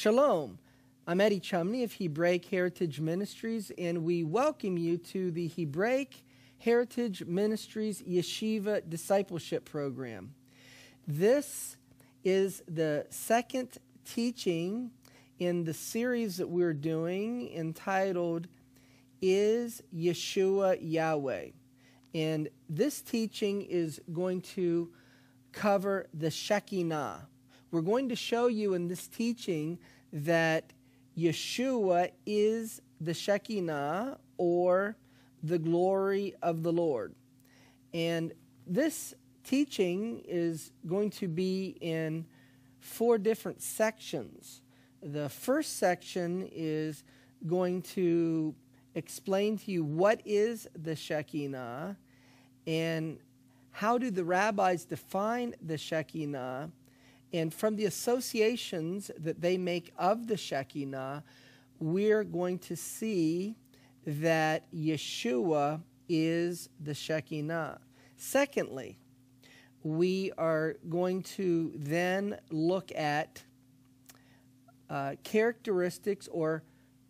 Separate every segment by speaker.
Speaker 1: Shalom. I'm Eddie Chumney of Hebraic Heritage Ministries, and we welcome you to the Hebraic Heritage Ministries Yeshiva Discipleship Program. This is the second teaching in the series that we're doing entitled Is Yeshua Yahweh? And this teaching is going to cover the Shekinah. We're going to show you in this teaching that Yeshua is the Shekinah or the glory of the Lord. And this teaching is going to be in four different sections. The first section is going to explain to you what is the Shekinah and how do the rabbis define the Shekinah and from the associations that they make of the Shekinah, we're going to see that Yeshua is the Shekinah. Secondly, we are going to then look at uh, characteristics or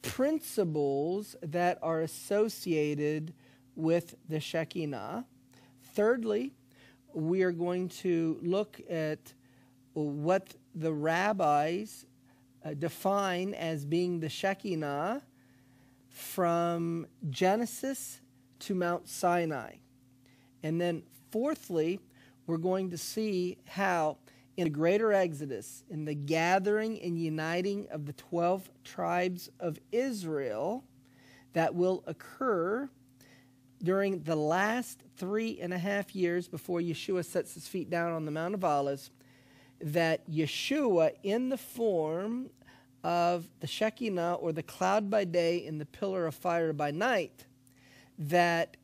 Speaker 1: principles that are associated with the Shekinah. Thirdly, we are going to look at what the rabbis uh, define as being the Shekinah from Genesis to Mount Sinai. And then, fourthly, we're going to see how in the greater Exodus, in the gathering and uniting of the 12 tribes of Israel, that will occur during the last three and a half years before Yeshua sets his feet down on the Mount of Olives that Yeshua, in the form of the Shekinah or the cloud by day and the pillar of fire by night, that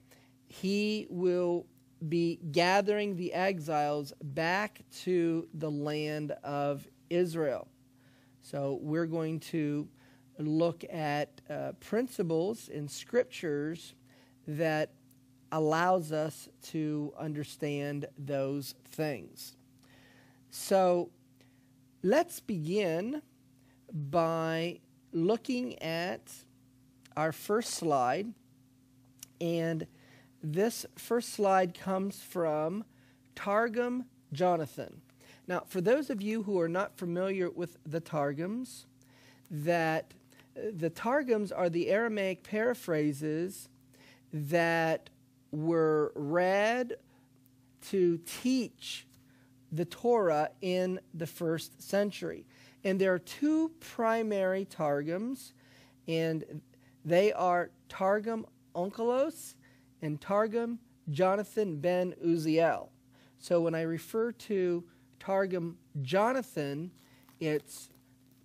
Speaker 1: he will be gathering the exiles back to the land of Israel. So we're going to look at uh, principles in scriptures that allows us to understand those things. So let's begin by looking at our first slide. And this first slide comes from Targum Jonathan. Now, for those of you who are not familiar with the Targums, that uh, the Targums are the Aramaic paraphrases that were read to teach the Torah in the first century. And there are two primary Targums, and they are Targum Onkelos and Targum Jonathan ben Uziel. So when I refer to Targum Jonathan, it's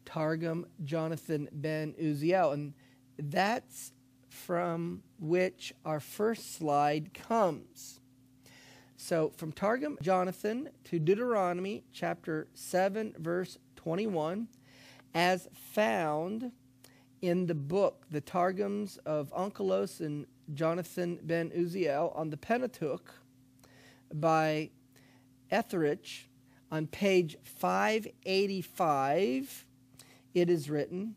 Speaker 1: Targum Jonathan ben Uziel. And that's from which our first slide comes. So from Targum Jonathan to Deuteronomy chapter 7, verse 21, as found in the book, the Targums of Onkelos and Jonathan ben Uziel on the Pentateuch by Etheridge on page 585, it is written,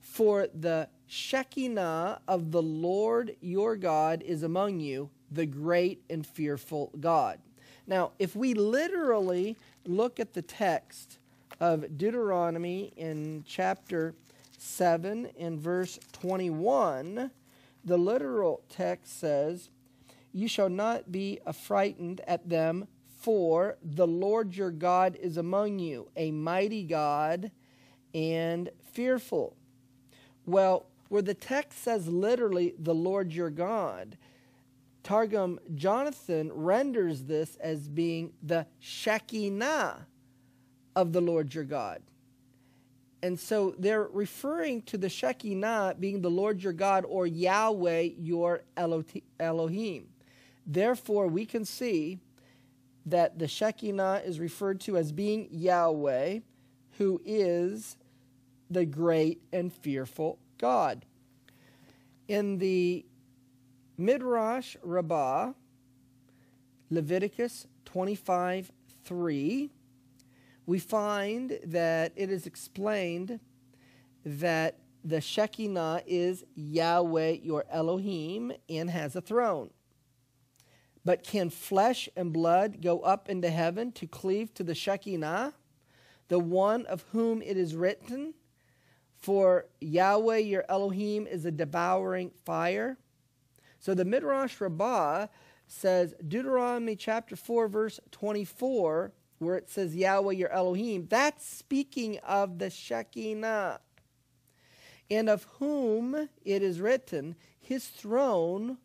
Speaker 1: For the Shekinah of the Lord your God is among you the great and fearful God. Now, if we literally look at the text of Deuteronomy in chapter 7 in verse 21, the literal text says, You shall not be affrighted at them, for the Lord your God is among you, a mighty God and fearful. Well, where the text says literally, the Lord your God, Targum Jonathan renders this as being the Shekinah of the Lord your God. And so they're referring to the Shekinah being the Lord your God or Yahweh your Elohim. Therefore, we can see that the Shekinah is referred to as being Yahweh, who is the great and fearful God. In the Midrash Rabbah, Leviticus 25 3, we find that it is explained that the Shekinah is Yahweh your Elohim and has a throne. But can flesh and blood go up into heaven to cleave to the Shekinah, the one of whom it is written, For Yahweh your Elohim is a devouring fire? So the Midrash Rabbah says, Deuteronomy chapter 4, verse 24, where it says Yahweh your Elohim, that's speaking of the Shekinah and of whom it is written, His throne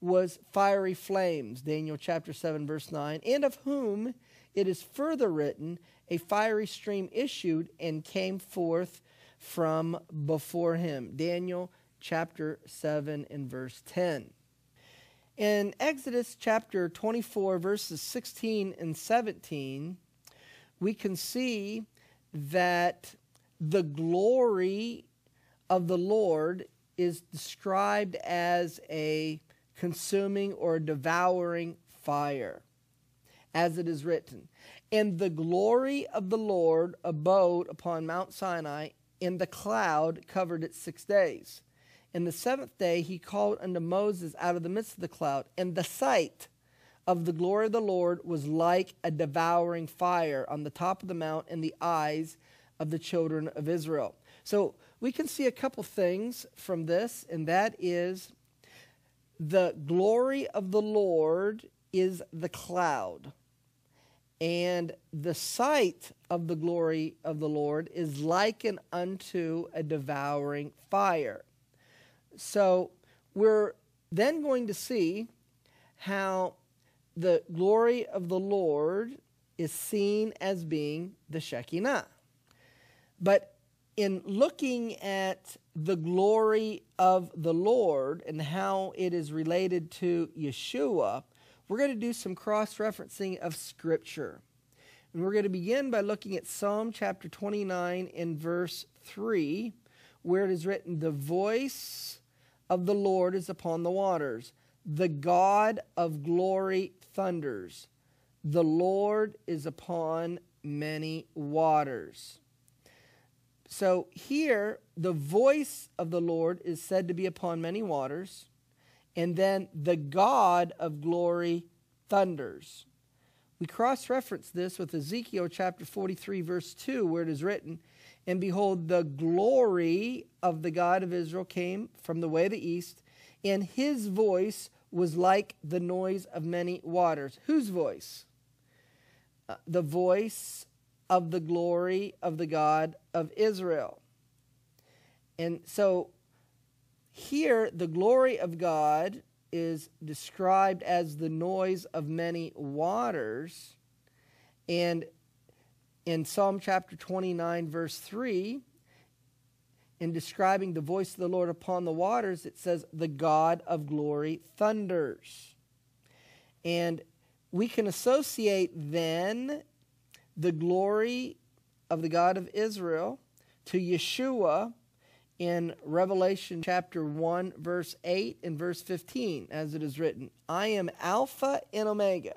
Speaker 1: was fiery flames, Daniel chapter 7, verse 9, and of whom it is further written, A fiery stream issued and came forth from before him, Daniel chapter 7 and verse 10. In Exodus chapter 24, verses 16 and 17, we can see that the glory of the Lord is described as a consuming or devouring fire, as it is written. And the glory of the Lord abode upon Mount Sinai, and the cloud covered it six days. In the seventh day he called unto Moses out of the midst of the cloud, and the sight of the glory of the Lord was like a devouring fire on the top of the mount in the eyes of the children of Israel. So we can see a couple things from this, and that is the glory of the Lord is the cloud. And the sight of the glory of the Lord is likened unto a devouring fire. So we're then going to see how the glory of the Lord is seen as being the Shekinah. But in looking at the glory of the Lord and how it is related to Yeshua, we're going to do some cross referencing of Scripture. And we're going to begin by looking at Psalm chapter 29 in verse 3, where it is written, The voice of the Lord is upon the waters, the God of glory thunders, the Lord is upon many waters. So here, the voice of the Lord is said to be upon many waters, and then the God of glory thunders. We cross reference this with Ezekiel chapter 43, verse 2, where it is written, And behold, the glory of the God of Israel came from the way of the east, and his voice was like the noise of many waters. Whose voice? Uh, the voice of the glory of the God of Israel. And so here, the glory of God is described as the noise of many waters. And in Psalm chapter 29, verse 3, in describing the voice of the Lord upon the waters, it says, The God of glory thunders. And we can associate then the glory of the God of Israel to Yeshua in Revelation chapter 1, verse 8 and verse 15, as it is written I am Alpha and Omega,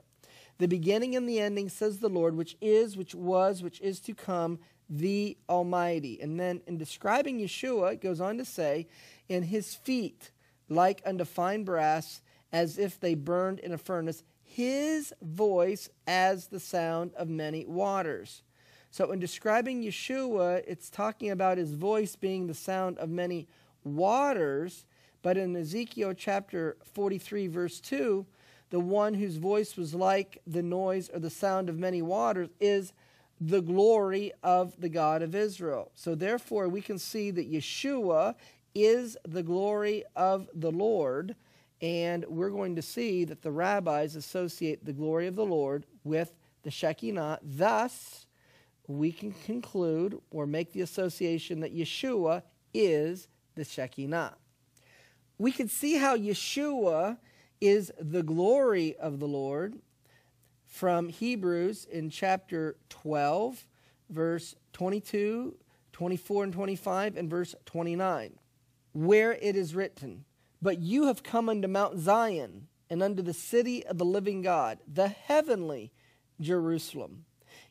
Speaker 1: the beginning and the ending, says the Lord, which is, which was, which is to come, the Almighty. And then in describing Yeshua, it goes on to say, In his feet, like unto fine brass, as if they burned in a furnace, his voice as the sound of many waters. So, in describing Yeshua, it's talking about his voice being the sound of many waters. But in Ezekiel chapter 43, verse 2, the one whose voice was like the noise or the sound of many waters is the glory of the God of Israel. So, therefore, we can see that Yeshua is the glory of the Lord. And we're going to see that the rabbis associate the glory of the Lord with the Shekinah. Thus, we can conclude or make the association that Yeshua is the Shekinah. We can see how Yeshua is the glory of the Lord from Hebrews in chapter 12, verse 22, 24, and 25, and verse 29, where it is written, but you have come unto Mount Zion and unto the city of the living God, the heavenly Jerusalem,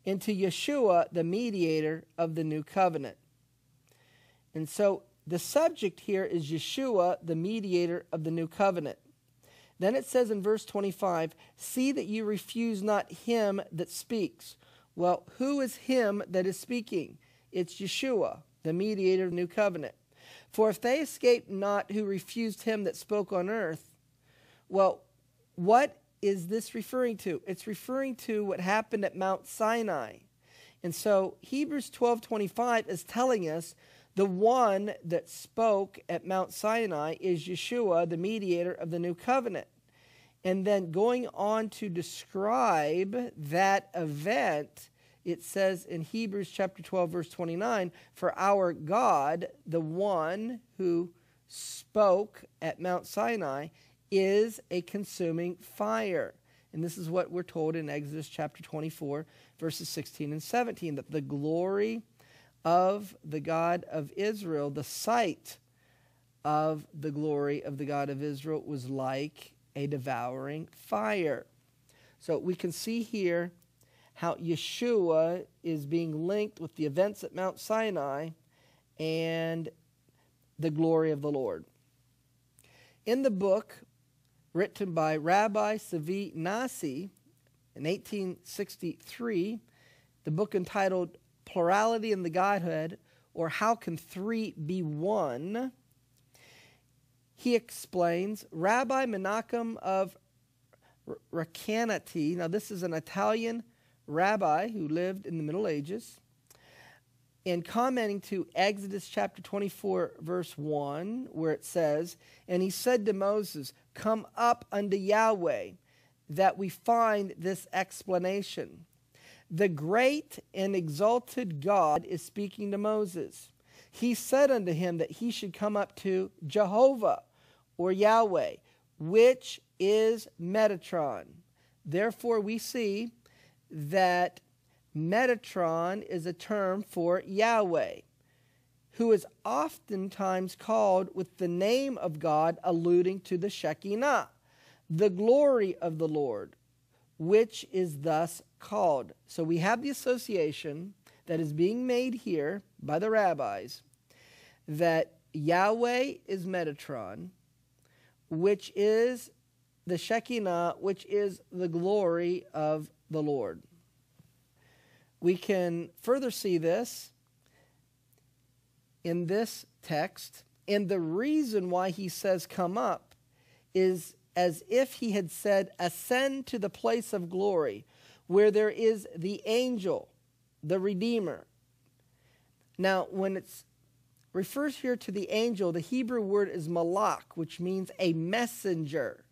Speaker 1: and to Yeshua, the mediator of the new covenant. And so the subject here is Yeshua, the mediator of the new covenant. Then it says in verse 25, See that you refuse not him that speaks. Well, who is him that is speaking? It's Yeshua, the mediator of the new covenant. For if they escaped not who refused him that spoke on earth, well, what is this referring to? It's referring to what happened at Mount Sinai. And so Hebrews 12:25 is telling us the one that spoke at Mount Sinai is Yeshua, the mediator of the new covenant. And then going on to describe that event, it says in Hebrews chapter 12, verse 29 For our God, the one who spoke at Mount Sinai, is a consuming fire. And this is what we're told in Exodus chapter 24, verses 16 and 17 that the glory of the God of Israel, the sight of the glory of the God of Israel was like a devouring fire. So we can see here how Yeshua is being linked with the events at Mount Sinai and the glory of the Lord. In the book written by Rabbi Zevi Nasi in 1863, the book entitled Plurality in the Godhead, or How Can Three Be One? He explains Rabbi Menachem of Recanati. Now, this is an Italian rabbi who lived in the Middle Ages. In commenting to Exodus chapter 24, verse 1, where it says, And he said to Moses, Come up unto Yahweh, that we find this explanation. The great and exalted God is speaking to Moses. He said unto him that he should come up to Jehovah or Yahweh, which is Metatron. Therefore, we see that Metatron is a term for Yahweh, who is oftentimes called with the name of God, alluding to the Shekinah, the glory of the Lord, which is thus called. So we have the association that is being made here by the rabbis that Yahweh is Metatron, which is the Shekinah, which is the glory of the Lord. We can further see this in this text, and the reason why he says come up is as if he had said, Ascend to the place of glory, where there is the angel, the Redeemer. Now, when it refers here to the angel, the Hebrew word is malak, which means a messenger.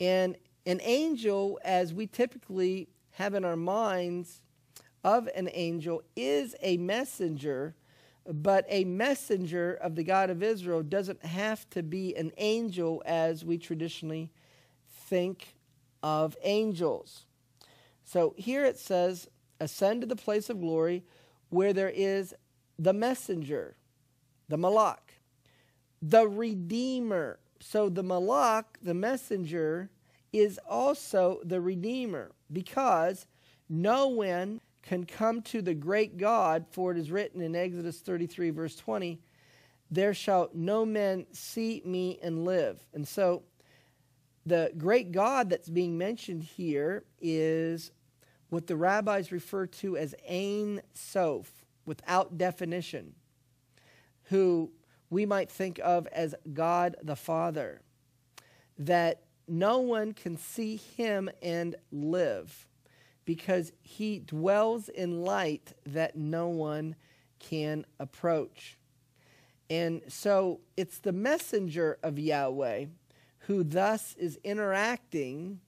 Speaker 1: And an angel, as we typically have in our minds of an angel, is a messenger, but a messenger of the God of Israel doesn't have to be an angel as we traditionally think of angels. So here it says, Ascend to the place of glory where there is the messenger, the malach, the redeemer. So the malach, the messenger, is also the redeemer because no one can come to the great God, for it is written in Exodus 33, verse 20, There shall no man see me and live. And so the great God that's being mentioned here is what the rabbis refer to as Ein Sof, without definition, who we might think of as God the Father, that no one can see him and live because he dwells in light that no one can approach. And so it's the messenger of Yahweh who thus is interacting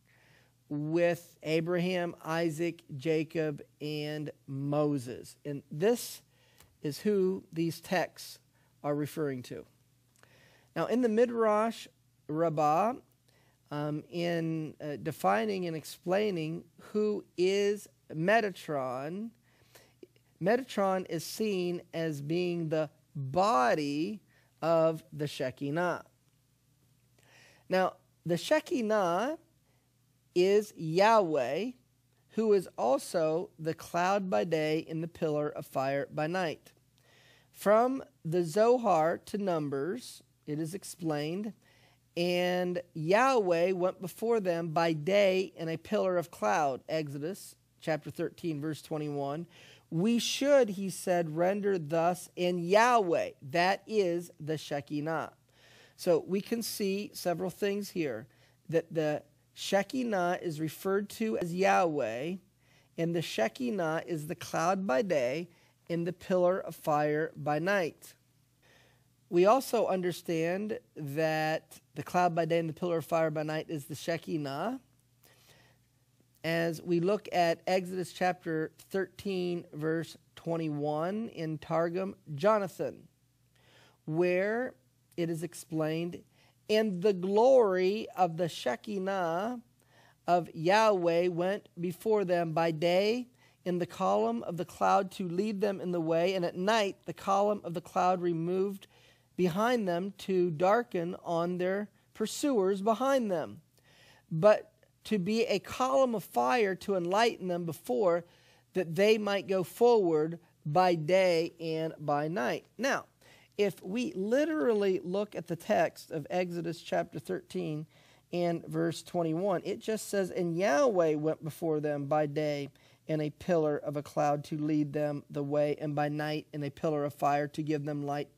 Speaker 1: with Abraham, Isaac, Jacob, and Moses. And this is who these texts are referring to. Now, in the Midrash Rabbah, um, in uh, defining and explaining who is Metatron, Metatron is seen as being the body of the Shekinah. Now, the Shekinah is Yahweh, who is also the cloud by day and the pillar of fire by night. From the Zohar to Numbers, it is explained, and Yahweh went before them by day in a pillar of cloud. Exodus chapter 13, verse 21. We should, he said, render thus in Yahweh. That is the Shekinah. So we can see several things here that the Shekinah is referred to as Yahweh, and the Shekinah is the cloud by day and the pillar of fire by night. We also understand that the cloud by day and the pillar of fire by night is the Shekinah. As we look at Exodus chapter 13, verse 21 in Targum, Jonathan, where it is explained, and the glory of the Shekinah of Yahweh went before them by day in the column of the cloud to lead them in the way, and at night the column of the cloud removed behind them to darken on their pursuers behind them, but to be a column of fire to enlighten them before that they might go forward by day and by night. Now, if we literally look at the text of Exodus chapter 13 and verse 21, it just says, And Yahweh went before them by day in a pillar of a cloud to lead them the way, and by night in a pillar of fire to give them light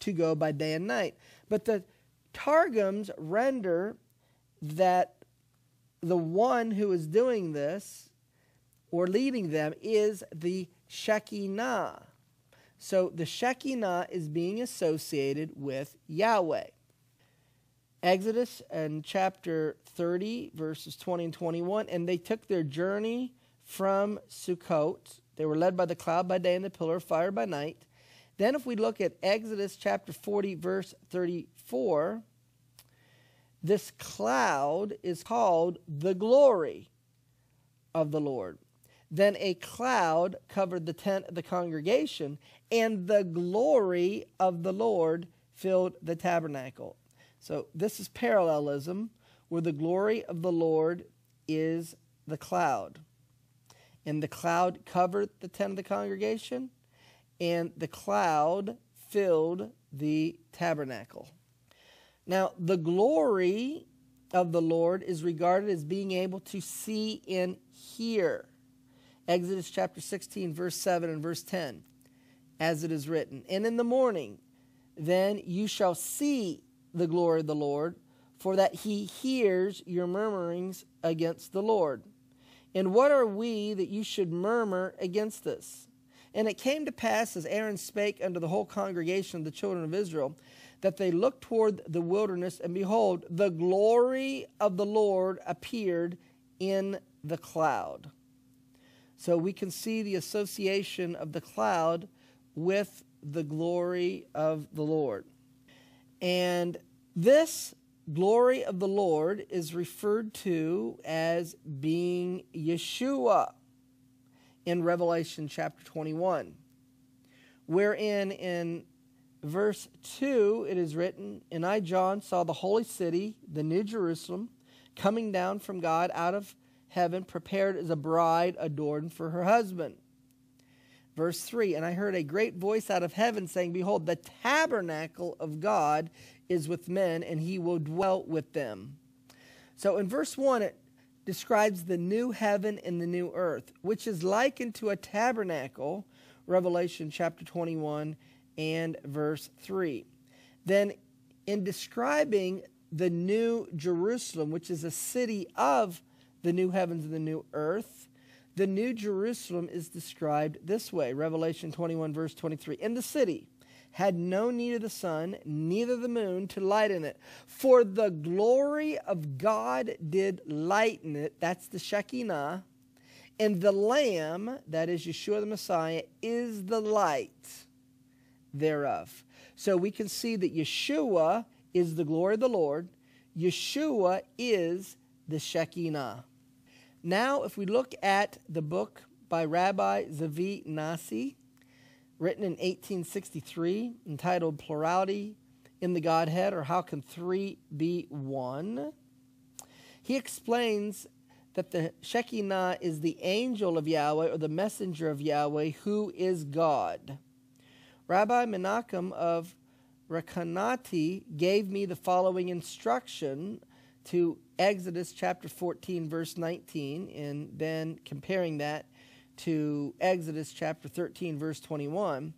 Speaker 1: to go by day and night. But the Targums render that the one who is doing this or leading them is the Shekinah. So the Shekinah is being associated with Yahweh. Exodus and chapter 30, verses 20 and 21. And they took their journey from Sukkot. They were led by the cloud by day and the pillar of fire by night. Then, if we look at Exodus chapter 40, verse 34, this cloud is called the glory of the Lord. Then a cloud covered the tent of the congregation, and the glory of the Lord filled the tabernacle. So this is parallelism where the glory of the Lord is the cloud. And the cloud covered the tent of the congregation, and the cloud filled the tabernacle. Now, the glory of the Lord is regarded as being able to see and hear. Exodus chapter 16, verse 7 and verse 10, as it is written. And in the morning, then you shall see the glory of the Lord, for that he hears your murmurings against the Lord. And what are we that you should murmur against us? And it came to pass, as Aaron spake unto the whole congregation of the children of Israel, that they looked toward the wilderness, and behold, the glory of the Lord appeared in the cloud. So we can see the association of the cloud with the glory of the Lord. And this glory of the Lord is referred to as being Yeshua in Revelation chapter 21, wherein in verse 2 it is written, And I, John, saw the holy city, the new Jerusalem, coming down from God out of heaven, prepared as a bride adorned for her husband. Verse 3 And I heard a great voice out of heaven saying, Behold, the tabernacle of God is with men, and he will dwell with them. So in verse 1, it describes the new heaven and the new earth, which is likened to a tabernacle, Revelation chapter 21 and verse 3. Then, in describing the new Jerusalem, which is a city of the new heavens and the new earth, the new Jerusalem is described this way Revelation 21, verse 23. In the city had no need of the sun, neither the moon to lighten it, for the glory of God did lighten it. That's the Shekinah. And the Lamb, that is Yeshua the Messiah, is the light thereof. So we can see that Yeshua is the glory of the Lord. Yeshua is the Shekinah. Now, if we look at the book by Rabbi Zevi Nasi, written in 1863, entitled Plurality in the Godhead, or How Can Three Be One? He explains that the Shekinah is the angel of Yahweh or the messenger of Yahweh who is God. Rabbi Menachem of Recanati gave me the following instruction to Exodus chapter 14, verse 19, and then comparing that to Exodus chapter 13, verse 21.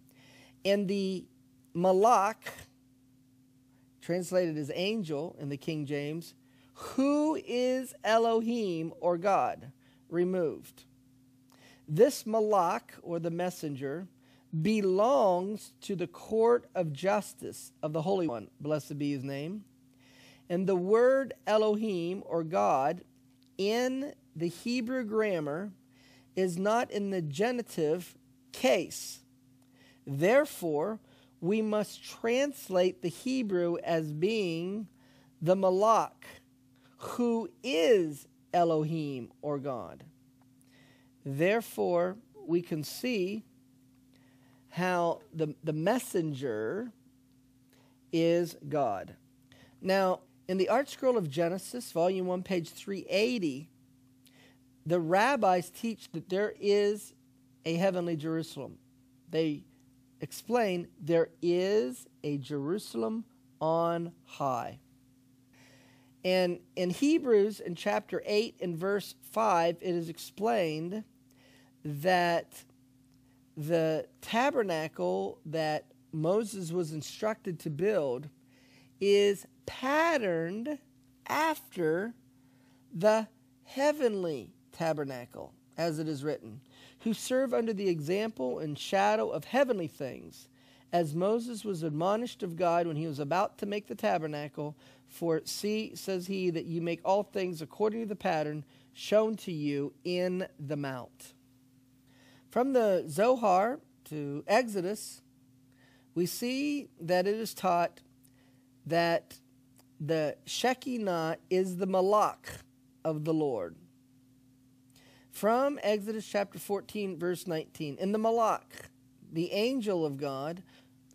Speaker 1: And the Malach, translated as angel in the King James, who is Elohim or God, removed. This Malach or the messenger belongs to the court of justice of the Holy One, blessed be his name. And the word Elohim or God in the Hebrew grammar is not in the genitive case. Therefore, we must translate the Hebrew as being the Malach, who is Elohim or God. Therefore, we can see how the, the messenger is God. Now, in the Art Scroll of Genesis, volume 1, page 380, the rabbis teach that there is a heavenly Jerusalem. They explain there is a Jerusalem on high. And in Hebrews, in chapter 8 and verse 5, it is explained that the tabernacle that Moses was instructed to build is patterned after the heavenly tabernacle, as it is written, who serve under the example and shadow of heavenly things, as Moses was admonished of God when he was about to make the tabernacle. For see, says he, that you make all things according to the pattern shown to you in the mount. From the Zohar to Exodus, we see that it is taught that the Shekinah is the Malach of the Lord. From Exodus chapter 14, verse 19, in the Malach, the angel of God,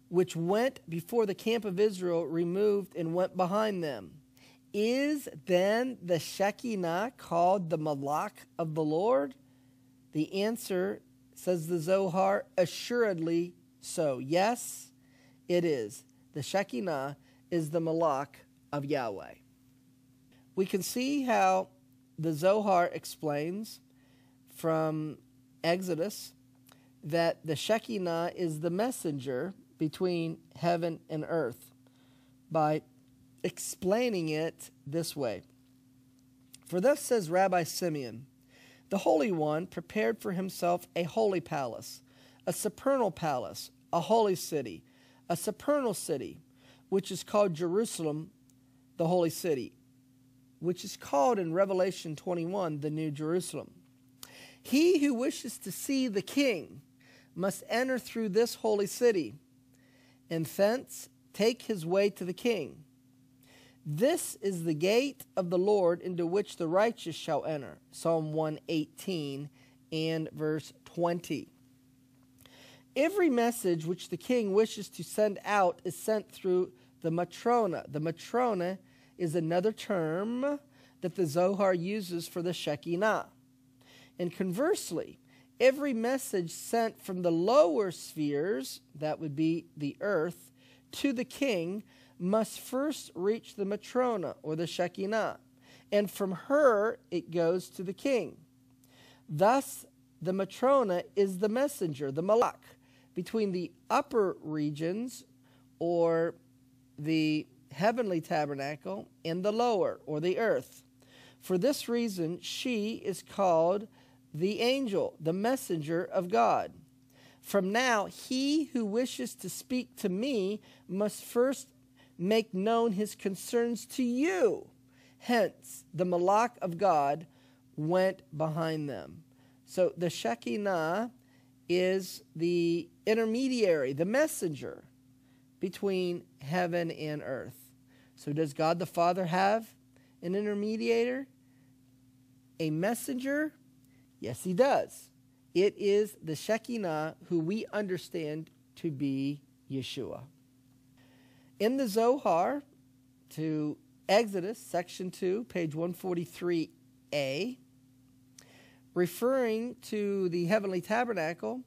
Speaker 1: which went before the camp of Israel, removed and went behind them. Is then the Shekinah called the Malach of the Lord? The answer Says the Zohar, assuredly so. Yes, it is. The Shekinah is the Malach of Yahweh. We can see how the Zohar explains from Exodus that the Shekinah is the messenger between heaven and earth by explaining it this way. For thus says Rabbi Simeon the Holy One prepared for himself a holy palace, a supernal palace, a holy city, a supernal city, which is called Jerusalem, the holy city, which is called in Revelation 21 the New Jerusalem. He who wishes to see the King must enter through this holy city, and thence take his way to the King. This is the gate of the Lord into which the righteous shall enter. Psalm 118 and verse 20. Every message which the king wishes to send out is sent through the matrona. The matrona is another term that the Zohar uses for the Shekinah. And conversely, every message sent from the lower spheres, that would be the earth, to the king must first reach the Matrona or the Shekinah, and from her it goes to the king. Thus, the Matrona is the messenger, the Malach, between the upper regions or the heavenly tabernacle and the lower or the earth. For this reason, she is called the angel, the messenger of God. From now, he who wishes to speak to me must first make known his concerns to you. Hence, the Malach of God went behind them. So the Shekinah is the intermediary, the messenger between heaven and earth. So, does God the Father have an intermediator? A messenger? Yes, he does. It is the Shekinah who we understand to be Yeshua. In the Zohar to Exodus, section 2, page 143a, referring to the heavenly tabernacle,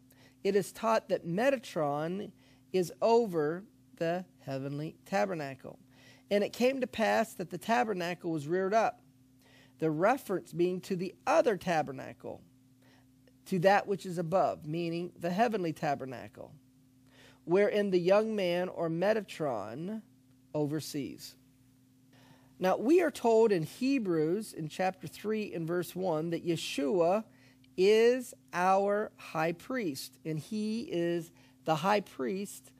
Speaker 1: it is taught that Metatron is over the heavenly tabernacle. And it came to pass that the tabernacle was reared up, the reference being to the other tabernacle, to that which is above, meaning the heavenly tabernacle, wherein the young man or Metatron oversees. Now, we are told in Hebrews in chapter 3 and verse 1 that Yeshua is our high priest, and he is the high priest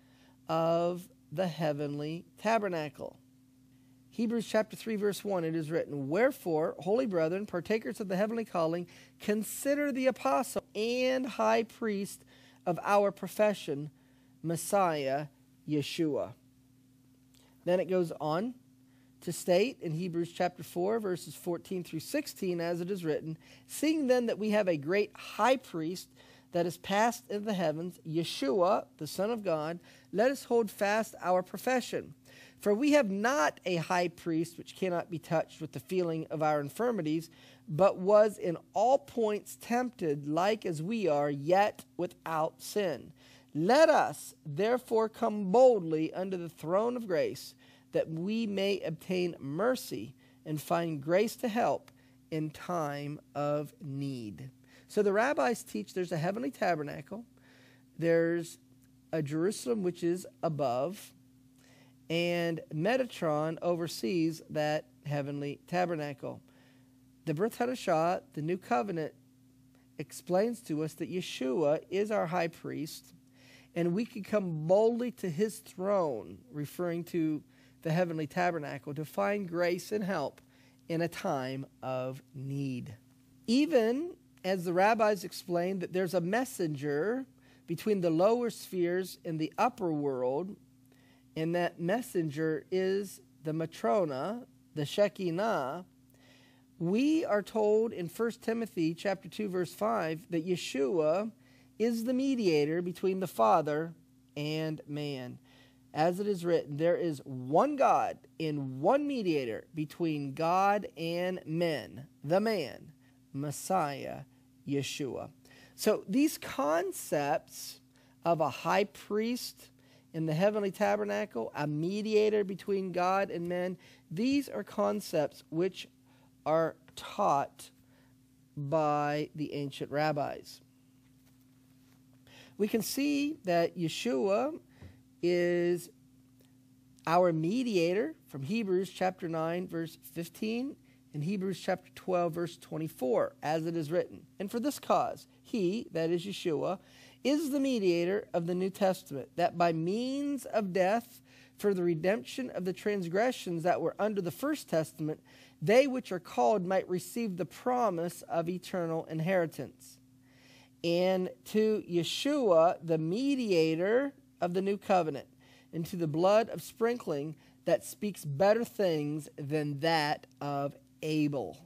Speaker 1: of the heavenly tabernacle. Hebrews chapter 3, verse 1, it is written, Wherefore, holy brethren, partakers of the heavenly calling, consider the apostle and high priest of our profession, Messiah, Yeshua. Then it goes on to state in Hebrews chapter 4, verses 14 through 16, as it is written, Seeing then that we have a great high priest that is passed into the heavens, Yeshua, the Son of God, let us hold fast our profession. For we have not a high priest which cannot be touched with the feeling of our infirmities, but was in all points tempted like as we are, yet without sin. Let us therefore come boldly under the throne of grace that we may obtain mercy and find grace to help in time of need. So the rabbis teach there's a heavenly tabernacle, there's a Jerusalem which is above, and Metatron oversees that heavenly tabernacle. The Brit Hadashah, the New Covenant, explains to us that Yeshua is our high priest, and we can come boldly to his throne, referring to the heavenly tabernacle to find grace and help in a time of need. Even as the rabbis explained that there's a messenger between the lower spheres and the upper world, and that messenger is the Matrona, the Shekinah, we are told in 1 Timothy chapter 2 verse 5 that Yeshua is the mediator between the Father and man as it is written, there is one God and one mediator between God and men, the man, Messiah, Yeshua. So these concepts of a high priest in the heavenly tabernacle, a mediator between God and men, these are concepts which are taught by the ancient rabbis. We can see that Yeshua is our mediator from Hebrews chapter 9, verse 15, and Hebrews chapter 12, verse 24, as it is written. And for this cause, he, that is Yeshua, is the mediator of the New Testament, that by means of death, for the redemption of the transgressions that were under the first testament, they which are called might receive the promise of eternal inheritance. And to Yeshua, the mediator of the new covenant and to the blood of sprinkling that speaks better things than that of Abel.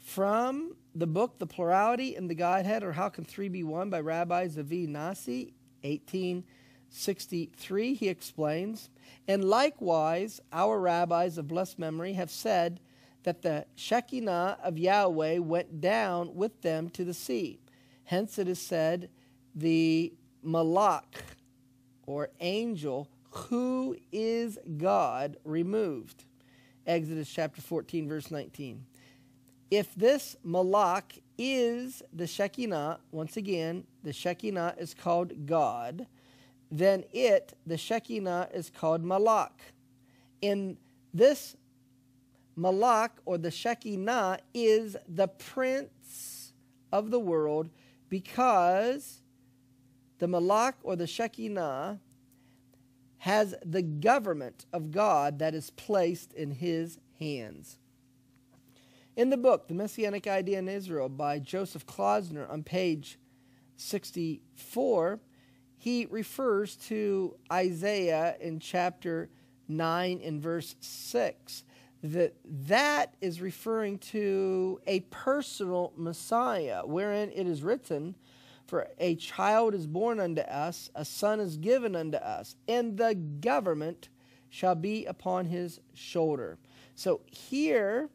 Speaker 1: From the book The Plurality in the Godhead, or How Can Three Be One by Rabbi Zevi Nasi, 1863, he explains, And likewise, our rabbis of blessed memory have said that the Shekinah of Yahweh went down with them to the sea. Hence it is said, the Malach, or angel, who is God, removed. Exodus chapter 14, verse 19. If this Malach is the Shekinah, once again, the Shekinah is called God, then it, the Shekinah, is called Malach. In this Malach, or the Shekinah, is the prince of the world because the Malach or the Shekinah has the government of God that is placed in his hands. In the book, The Messianic Idea in Israel by Joseph Klausner on page 64, he refers to Isaiah in chapter 9 and verse 6 that that is referring to a personal Messiah wherein it is written for a child is born unto us, a son is given unto us, and the government shall be upon his shoulder. So here,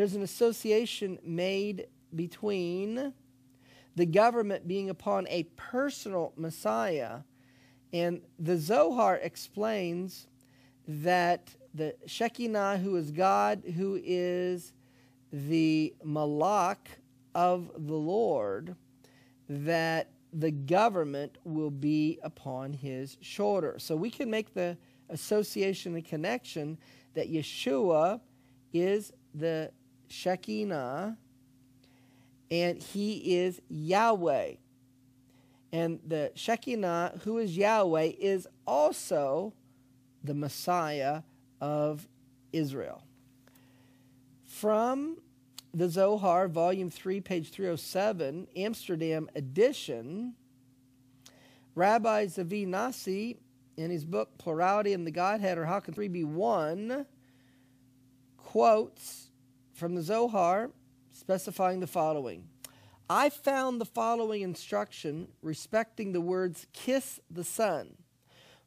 Speaker 1: there's an association made between the government being upon a personal Messiah And the Zohar explains that the Shekinah, who is God, who is the Malach of the Lord, that the government will be upon his shoulder. So we can make the association and connection that Yeshua is the Shekinah and he is Yahweh. And the Shekinah, who is Yahweh, is also the Messiah of Israel. From the Zohar, volume 3, page 307, Amsterdam edition, Rabbi Zevi Nasi, in his book Plurality in the Godhead, or How Can Three Be One, quotes from the Zohar specifying the following I found the following instruction respecting the words kiss the Son.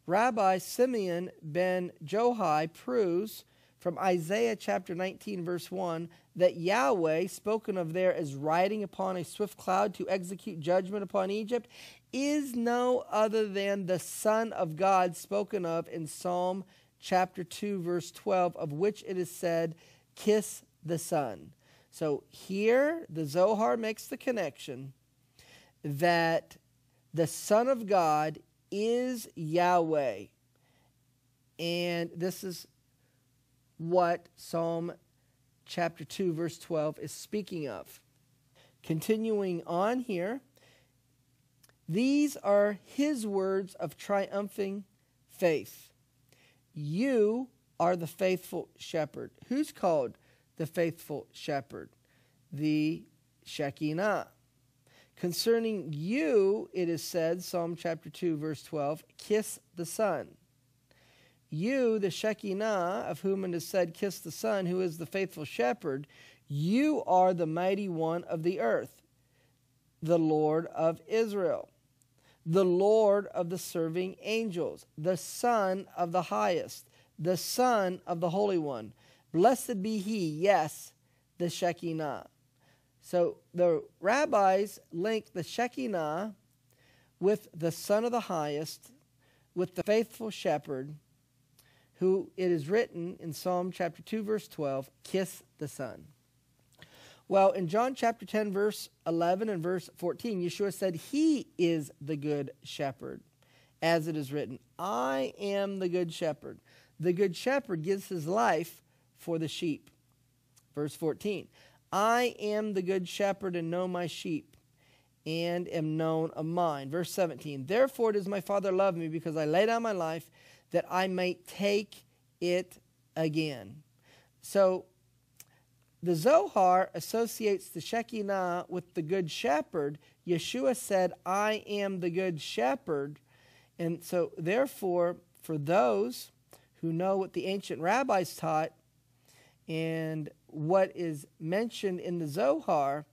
Speaker 1: Rabbi Simeon ben Johai proves from Isaiah chapter 19, verse 1, that Yahweh, spoken of there as riding upon a swift cloud to execute judgment upon Egypt, is no other than the Son of God, spoken of in Psalm chapter 2, verse 12, of which it is said, Kiss the Son. So here, the Zohar makes the connection that the Son of God is Yahweh. And this is what Psalm chapter 2, verse 12 is speaking of. Continuing on here, these are his words of triumphing faith. You are the faithful shepherd. Who's called the faithful shepherd? The Shekinah. Concerning you, it is said, Psalm chapter 2, verse 12, kiss the Son. You, the Shekinah, of whom it is said, Kiss the Son, who is the faithful shepherd, you are the mighty one of the earth, the Lord of Israel, the Lord of the serving angels, the Son of the highest, the Son of the Holy One. Blessed be he, yes, the Shekinah. So the rabbis link the Shekinah with the Son of the highest, with the faithful shepherd who it is written in Psalm chapter 2, verse 12, kiss the Son. Well, in John chapter 10, verse 11 and verse 14, Yeshua said, He is the good shepherd, as it is written, I am the good shepherd. The good shepherd gives his life for the sheep. Verse 14, I am the good shepherd and know my sheep and am known of mine. Verse 17, Therefore does my Father love me because I lay down my life that I may take it again. So the Zohar associates the Shekinah with the Good Shepherd. Yeshua said, I am the Good Shepherd. And so, therefore, for those who know what the ancient rabbis taught and what is mentioned in the Zohar,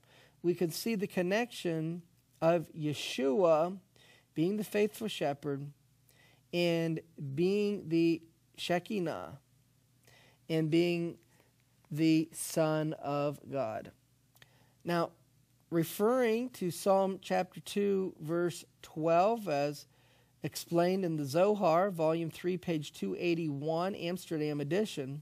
Speaker 1: we can see the connection of Yeshua being the faithful shepherd and being the Shekinah and being the Son of God. Now, referring to Psalm chapter 2, verse 12, as explained in the Zohar, volume 3, page 281, Amsterdam edition,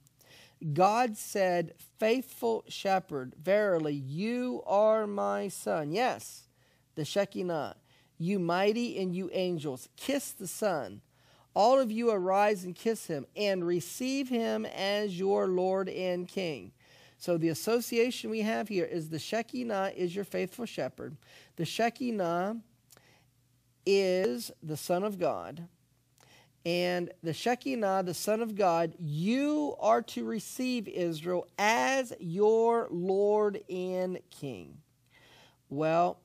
Speaker 1: God said, Faithful shepherd, verily, you are my son. Yes, the Shekinah. You mighty and you angels, kiss the Son all of you arise and kiss him and receive him as your Lord and King. So the association we have here is the Shekinah is your faithful shepherd. The Shekinah is the Son of God. And the Shekinah, the Son of God, you are to receive Israel as your Lord and King. Well,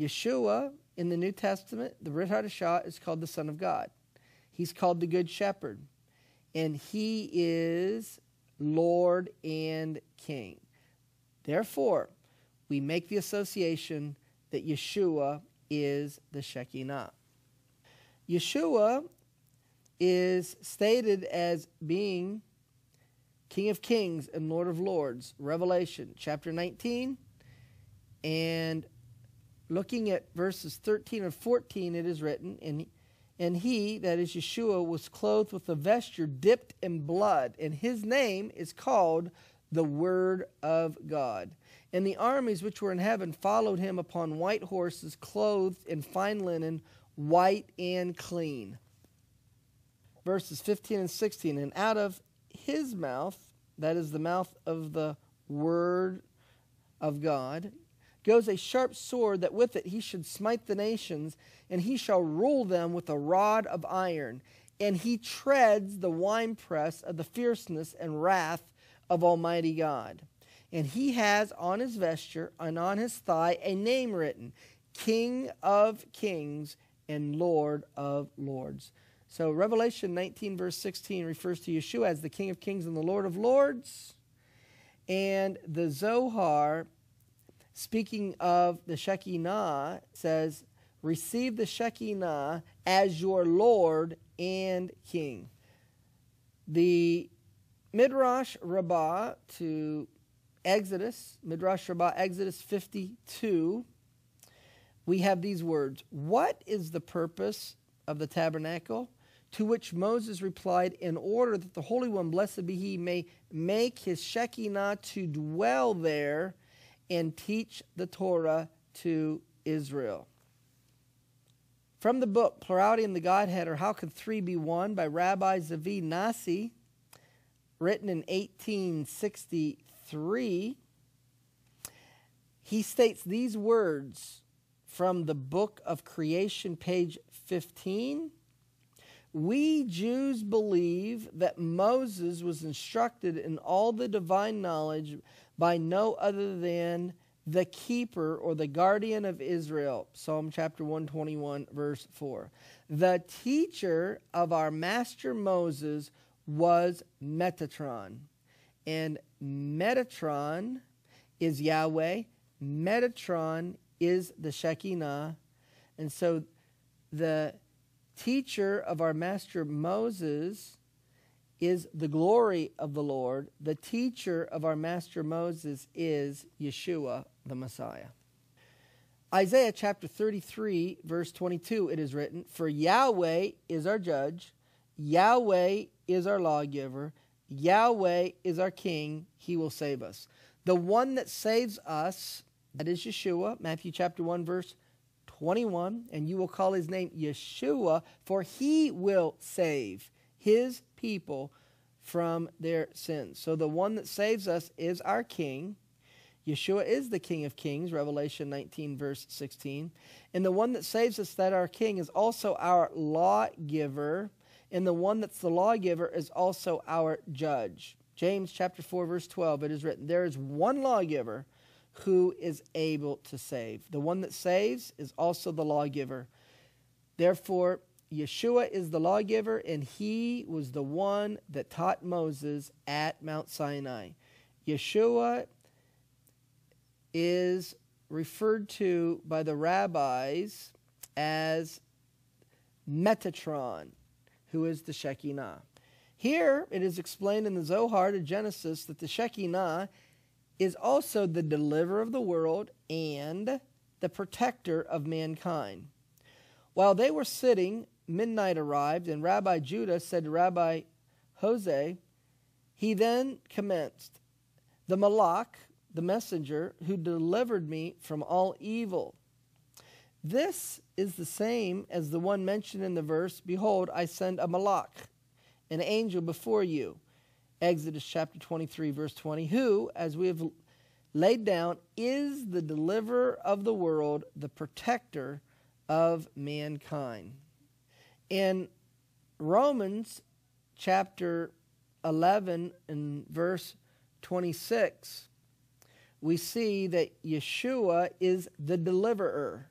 Speaker 1: Yeshua in the New Testament, the Brit Hadashah, is called the Son of God. He's called the Good Shepherd, and he is Lord and King. Therefore, we make the association that Yeshua is the Shekinah. Yeshua is stated as being King of Kings and Lord of Lords, Revelation chapter 19. And looking at verses 13 and 14, it is written, and And he, that is Yeshua, was clothed with a vesture dipped in blood, and his name is called the Word of God. And the armies which were in heaven followed him upon white horses, clothed in fine linen, white and clean. Verses 15 and 16. And out of his mouth, that is the mouth of the Word of God, goes a sharp sword, that with it he should smite the nations, and he shall rule them with a rod of iron. And he treads the winepress of the fierceness and wrath of Almighty God. And he has on his vesture and on his thigh a name written King of Kings and Lord of Lords. So, Revelation 19, verse 16 refers to Yeshua as the King of Kings and the Lord of Lords. And the Zohar, speaking of the Shekinah, says, Receive the Shekinah as your Lord and King. The Midrash Rabbah to Exodus, Midrash Rabbah, Exodus 52, we have these words What is the purpose of the tabernacle? To which Moses replied, In order that the Holy One, blessed be he, may make his Shekinah to dwell there and teach the Torah to Israel. From the book Plurality in the Godhead, or How Can Three Be One by Rabbi Zevi Nasi, written in 1863, he states these words from the book of creation, page 15 we Jews believe that Moses was instructed in all the divine knowledge by no other than the keeper or the guardian of Israel. Psalm chapter 121, verse 4. The teacher of our master Moses was Metatron. And Metatron is Yahweh, Metatron is the Shekinah. And so the teacher of our master Moses is the glory of the Lord. The teacher of our master Moses is Yeshua, the Messiah. Isaiah chapter 33, verse 22, it is written, For Yahweh is our judge, Yahweh is our lawgiver, Yahweh is our king, he will save us. The one that saves us, that is Yeshua, Matthew chapter 1, verse 21, and you will call his name Yeshua, for he will save his people from their sins. So the one that saves us is our king. Yeshua is the King of Kings, Revelation 19, verse 16. And the one that saves us, that our King, is also our lawgiver. And the one that's the lawgiver is also our judge. James chapter 4, verse 12, it is written, There is one lawgiver who is able to save. The one that saves is also the lawgiver. Therefore, Yeshua is the lawgiver, and he was the one that taught Moses at Mount Sinai. Yeshua is referred to by the rabbis as Metatron, who is the Shekinah. Here it is explained in the Zohar to Genesis that the Shekinah is also the deliverer of the world and the protector of mankind. While they were sitting, midnight arrived, and Rabbi Judah said to Rabbi Jose, He then commenced, The Malach, the messenger, who delivered me from all evil. This is the same as the one mentioned in the verse Behold, I send a Malach, an angel before you Exodus chapter 23, verse 20, who, as we have laid down, is the deliverer of the world, the protector of mankind. In Romans chapter 11 and verse 26, we see that Yeshua is the deliverer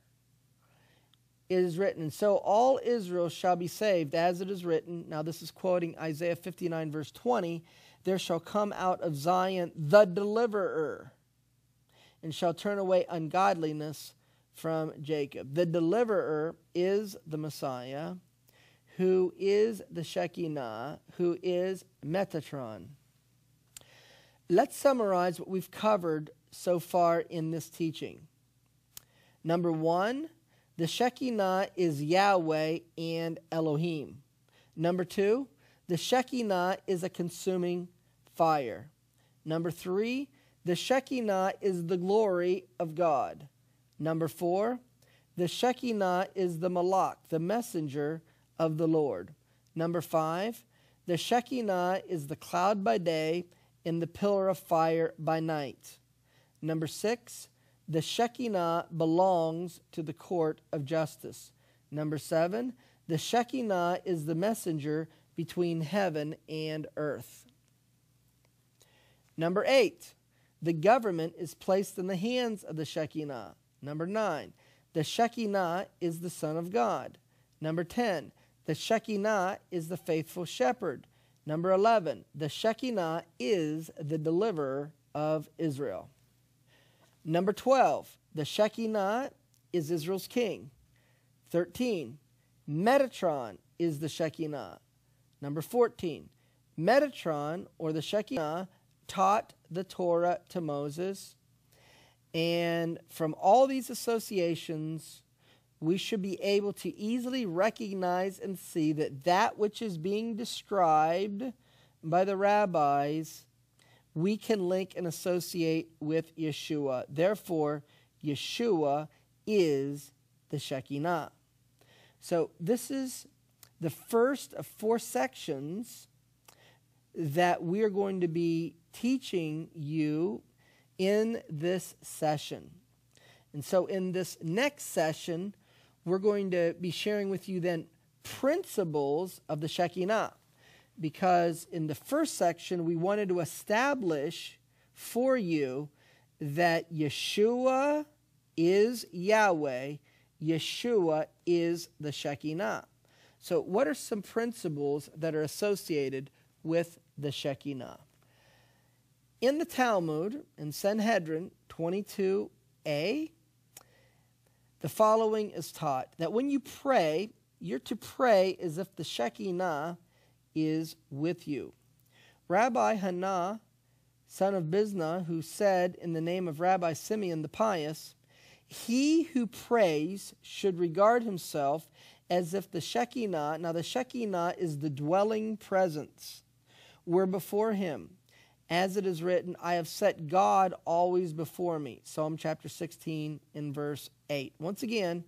Speaker 1: it is written, So all Israel shall be saved, as it is written. Now, this is quoting Isaiah 59, verse 20. There shall come out of Zion the deliverer, and shall turn away ungodliness from Jacob. The deliverer is the Messiah, who is the Shekinah, who is Metatron. Let's summarize what we've covered so far in this teaching. Number one, the Shekinah is Yahweh and Elohim. Number two, the Shekinah is a consuming fire. Number three, the Shekinah is the glory of God. Number four, the Shekinah is the Malach, the messenger of the Lord. Number five, the Shekinah is the cloud by day and the pillar of fire by night. Number six, the Shekinah belongs to the court of justice. Number seven, the Shekinah is the messenger between heaven and earth. Number eight, the government is placed in the hands of the Shekinah. Number nine, the Shekinah is the Son of God. Number 10, the Shekinah is the faithful shepherd. Number 11, the Shekinah is the deliverer of Israel. Number 12, the Shekinah is Israel's king. 13, Metatron is the Shekinah. Number 14, Metatron or the Shekinah taught the Torah to Moses. And from all these associations, we should be able to easily recognize and see that that which is being described by the rabbis, we can link and associate with Yeshua. Therefore, Yeshua is the Shekinah. So, this is the first of four sections that we are going to be teaching you in this session. And so, in this next session, we're going to be sharing with you then principles of the Shekinah. Because in the first section, we wanted to establish for you that Yeshua is Yahweh, Yeshua is the Shekinah. So, what are some principles that are associated with the Shekinah? In the Talmud, in Sanhedrin 22a, the following is taught that when you pray, you're to pray as if the Shekinah is with you. Rabbi Hana, son of Bizna, who said in the name of Rabbi Simeon the Pious, He who prays should regard himself as if the Shekinah, now the Shekinah is the dwelling presence, were before him as it is written, I have set God always before me. Psalm chapter 16 in verse 8. Once again,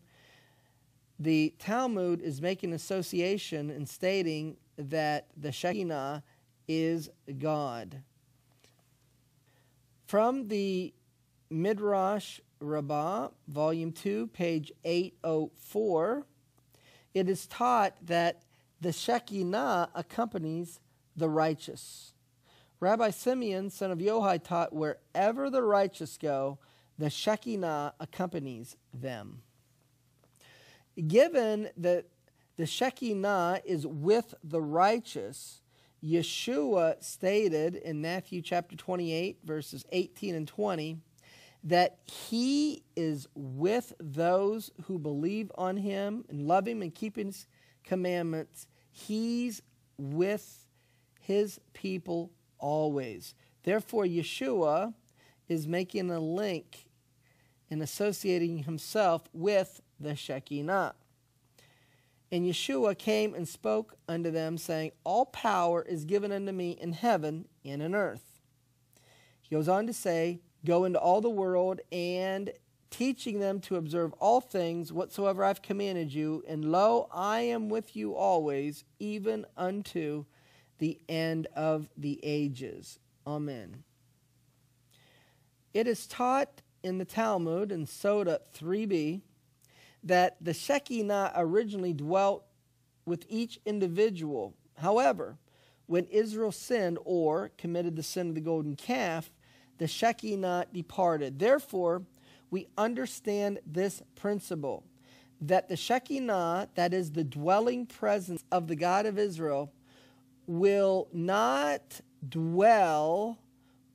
Speaker 1: the Talmud is making association and stating that the Shekinah is God. From the Midrash Rabbah, volume 2, page 804, it is taught that the Shekinah accompanies the righteous. Rabbi Simeon, son of Yohai, taught wherever the righteous go, the Shekinah accompanies them. Given that the Shekinah is with the righteous, Yeshua stated in Matthew chapter 28, verses 18 and 20, that he is with those who believe on him and love him and keep his commandments. He's with his people always. Therefore, Yeshua is making a link and associating himself with the Shekinah. And Yeshua came and spoke unto them, saying, All power is given unto me in heaven and in earth. He goes on to say, Go into all the world and teaching them to observe all things whatsoever I've commanded you, and lo, I am with you always, even unto the end of the ages. Amen. It is taught in the Talmud in Sota 3b that the Shekinah originally dwelt with each individual. However, when Israel sinned or committed the sin of the golden calf, the Shekinah departed. Therefore, we understand this principle that the Shekinah, that is the dwelling presence of the God of Israel, will not dwell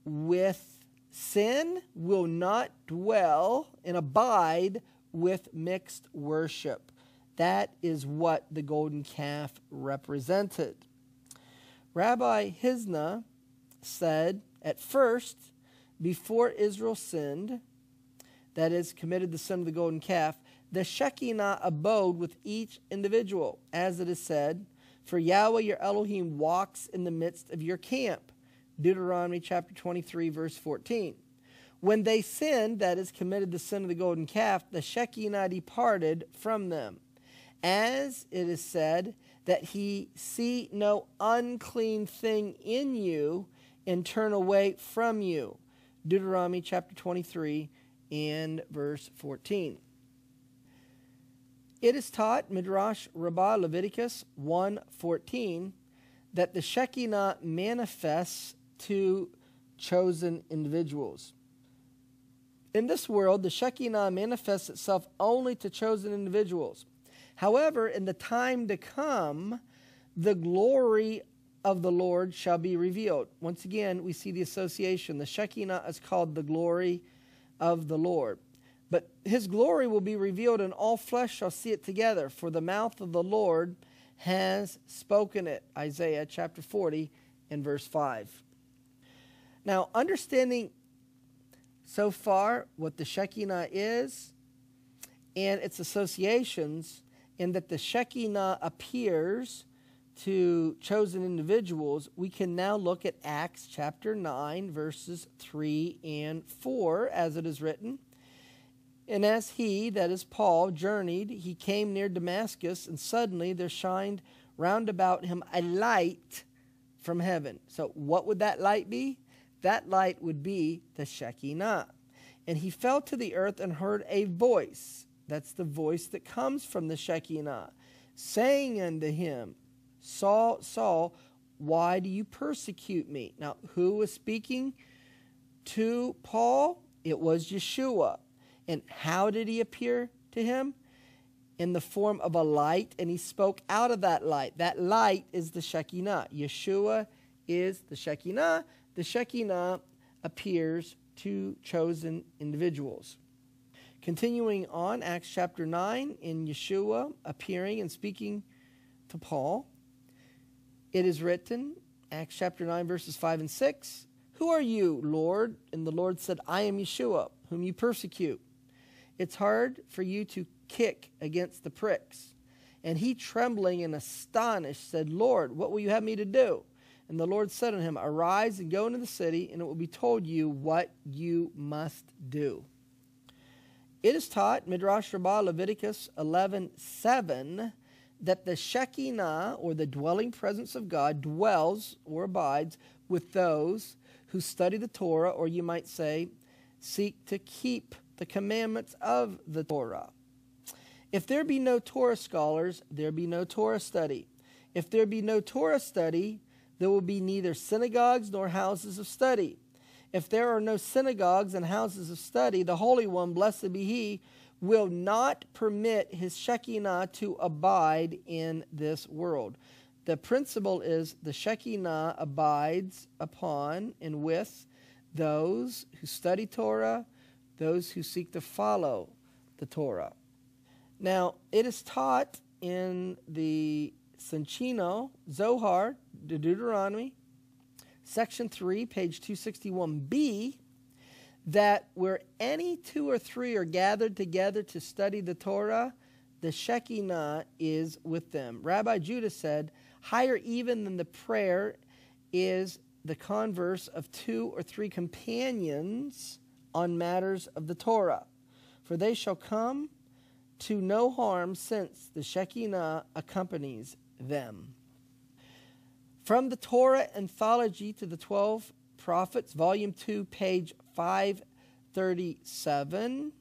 Speaker 1: with sin, will not dwell and abide with mixed worship. That is what the golden calf represented. Rabbi Hisda said at first, before Israel sinned, that is, committed the sin of the golden calf, the Shekinah abode with each individual, as it is said, For Yahweh your Elohim walks in the midst of your camp. Deuteronomy chapter 23, verse 14. When they sinned, that is, committed the sin of the golden calf, the Shekinah departed from them. As it is said, that he see no unclean thing in you and turn away from you. Deuteronomy chapter 23 and verse 14. It is taught, Midrash Rabbah Leviticus 1.14, that the Shekinah manifests to chosen individuals. In this world, the Shekinah manifests itself only to chosen individuals. However, in the time to come, the glory of the Lord shall be revealed. Once again, we see the association. The Shekinah is called the glory of the Lord. But his glory will be revealed, and all flesh shall see it together, for the mouth of the Lord has spoken it. Isaiah chapter 40 and verse 5. Now, understanding so far what the Shekinah is and its associations, and that the Shekinah appears to chosen individuals, we can now look at Acts chapter 9, verses 3 and 4, as it is written. And as he, that is Paul, journeyed, he came near Damascus, and suddenly there shined round about him a light from heaven. So, what would that light be? That light would be the Shekinah. And he fell to the earth and heard a voice. That's the voice that comes from the Shekinah, saying unto him, Saul, Saul, why do you persecute me? Now, who was speaking to Paul? It was Yeshua. And how did he appear to him? In the form of a light, and he spoke out of that light. That light is the Shekinah. Yeshua is the Shekinah. The Shekinah appears to chosen individuals. Continuing on, Acts chapter 9, in Yeshua appearing and speaking to Paul, it is written, Acts chapter 9, verses 5 and 6, Who are you, Lord? And the Lord said, I am Yeshua, whom you persecute. It's hard for you to kick against the pricks. And he, trembling and astonished, said, Lord, what will you have me to do? And the Lord said unto him, Arise and go into the city, and it will be told you what you must do. It is taught, Midrash Rabbah Leviticus 11 7, that the Shekinah, or the dwelling presence of God, dwells or abides with those who study the Torah, or you might say, seek to keep the commandments of the Torah. If there be no Torah scholars, there be no Torah study. If there be no Torah study, there will be neither synagogues nor houses of study. If there are no synagogues and houses of study, the Holy One, blessed be He, will not permit His Shekinah to abide in this world. The principle is the Shekinah abides upon and with those who study Torah, those who seek to follow the Torah. Now, it is taught in the Soncino, Zohar, the Deuteronomy, section 3, page 261b, that where any two or three are gathered together to study the Torah, the Shekinah is with them. Rabbi Judah said, higher even than the prayer is the converse of two or three companions on matters of the Torah. For they shall come to no harm since the Shekinah accompanies them. From the Torah Anthology to the Twelve Prophets, Volume 2, page 537,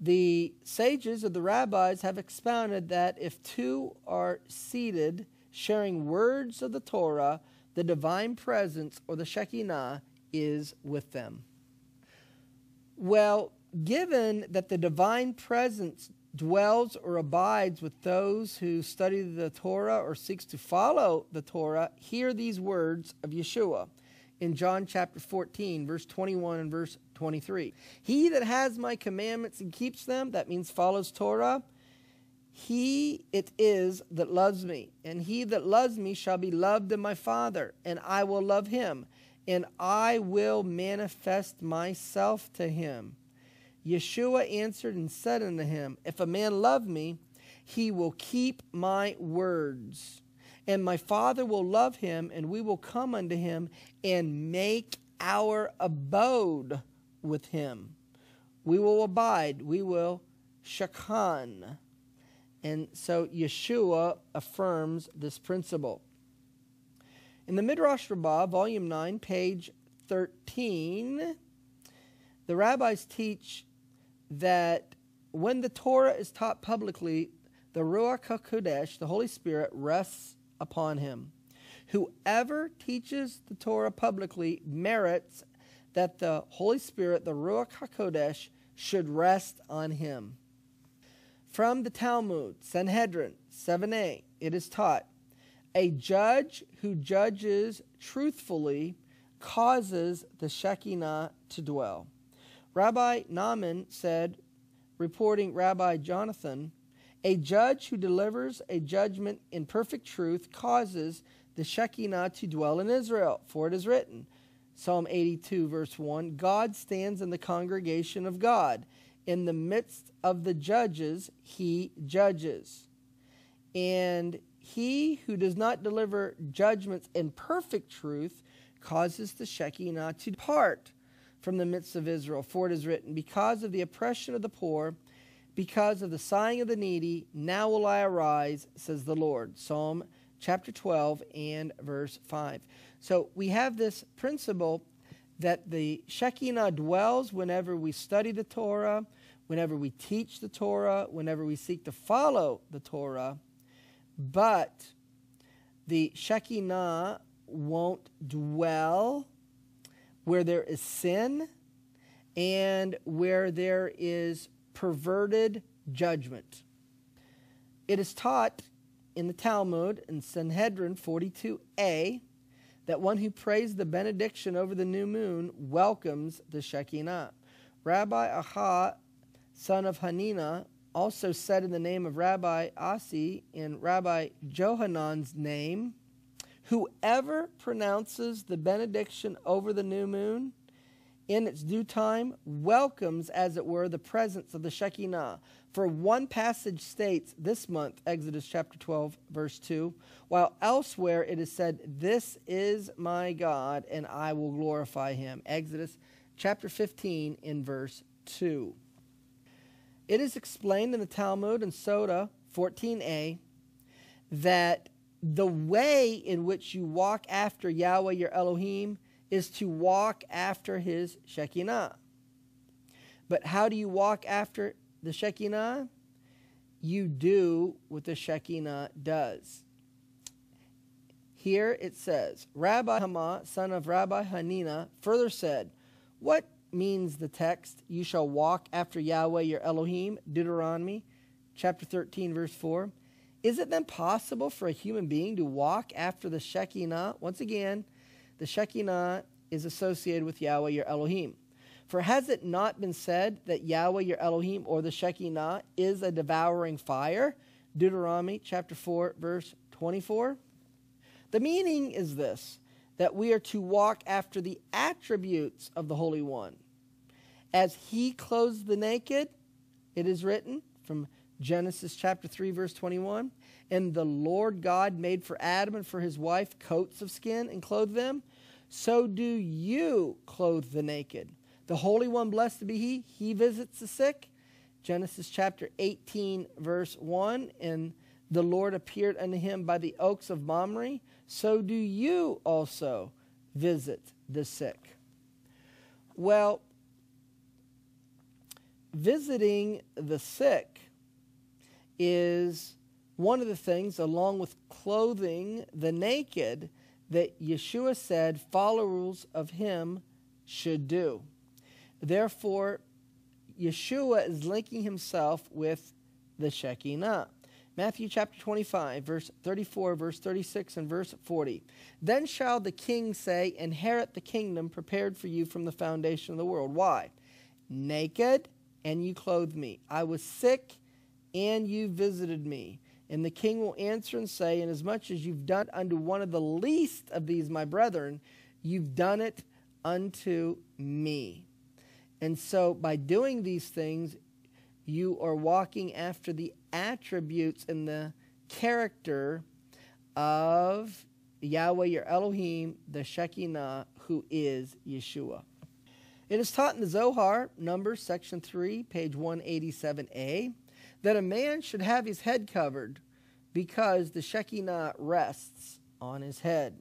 Speaker 1: the sages of the rabbis have expounded that if two are seated sharing words of the Torah, the divine presence or the Shekinah is with them. Well, given that the divine presence dwells or abides with those who study the Torah or seeks to follow the Torah, hear these words of Yeshua in John chapter 14, verse 21 and verse 23. He that has my commandments and keeps them, that means follows Torah, he it is that loves me. And he that loves me shall be loved of my Father, and I will love him, and I will manifest myself to him. Yeshua answered and said unto him, If a man love me, he will keep my words. And my Father will love him, and we will come unto him and make our abode with him. We will abide. We will shakan. And so Yeshua affirms this principle. In the Midrash Rabbah, volume 9, page 13, the rabbis teach that when the Torah is taught publicly, the Ruach HaKodesh, the Holy Spirit, rests upon him. Whoever teaches the Torah publicly merits that the Holy Spirit, the Ruach HaKodesh, should rest on him. From the Talmud, Sanhedrin 7a, it is taught a judge who judges truthfully causes the Shekinah to dwell. Rabbi Naaman said, reporting Rabbi Jonathan, a judge who delivers a judgment in perfect truth causes the Shekinah to dwell in Israel, for it is written, Psalm 82, verse 1 God stands in the congregation of God. In the midst of the judges, he judges. And he who does not deliver judgments in perfect truth causes the Shekinah to depart from the midst of Israel. For it is written, Because of the oppression of the poor, because of the sighing of the needy, now will I arise, says the Lord. Psalm chapter 12 and verse 5. So we have this principle that the Shekinah dwells whenever we study the Torah, whenever we teach the Torah, whenever we seek to follow the Torah, but the Shekinah won't dwell where there is sin and where there is perverted judgment. It is taught in the Talmud in Sanhedrin 42a that one who prays the benediction over the new moon welcomes the Shekinah. Rabbi Aha, son of Hanina, also said in the name of Rabbi Asi in Rabbi Johanan's name, Whoever pronounces the benediction over the new moon in its due time welcomes, as it were, the presence of the Shekinah. For one passage states this month, Exodus chapter 12, verse 2, while elsewhere it is said, This is my God, and I will glorify him. Exodus chapter 15, in verse 2. It is explained in the Talmud and Sota 14a that the way in which you walk after Yahweh your Elohim is to walk after his Shekinah. But how do you walk after the Shekinah? You do what the Shekinah does. Here it says, Rabbi Hama, son of Rabbi Hanina, further said, What means the text, You shall walk after Yahweh your Elohim? Deuteronomy chapter 13, verse 4. Is it then possible for a human being to walk after the Shekinah? Once again, the Shekinah is associated with Yahweh your Elohim. For has it not been said that Yahweh your Elohim or the Shekinah is a devouring fire? Deuteronomy chapter 4, verse 24. The meaning is this that we are to walk after the attributes of the Holy One. As he clothes the naked, it is written from Genesis chapter 3, verse 21. And the Lord God made for Adam and for his wife coats of skin and clothed them. So do you clothe the naked. The Holy One, blessed be He, He visits the sick. Genesis chapter 18, verse 1. And the Lord appeared unto him by the oaks of Mamre. So do you also visit the sick. Well, visiting the sick is one of the things, along with clothing the naked, that Yeshua said followers of him should do. Therefore, Yeshua is linking himself with the Shekinah. Matthew chapter 25, verse 34, verse 36, and verse 40. Then shall the king say, Inherit the kingdom prepared for you from the foundation of the world. Why? Naked, and you clothed me. I was sick, and you visited me. And the king will answer and say, Inasmuch as you've done unto one of the least of these my brethren, you've done it unto me. And so by doing these things, you are walking after the attributes and the character of Yahweh your Elohim, the Shekinah, who is Yeshua. It is taught in the Zohar, Numbers, section 3, page 187a, that a man should have his head covered because the Shekinah rests on his head.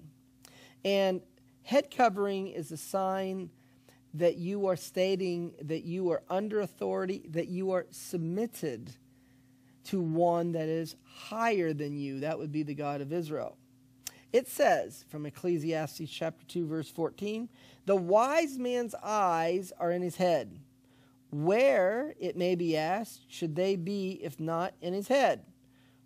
Speaker 1: And head covering is a sign that you are stating that you are under authority, that you are submitted to one that is higher than you. That would be the God of Israel. It says from Ecclesiastes chapter 2 verse 14, "The wise man's eyes are in his head. Where, it may be asked, should they be if not in his head?"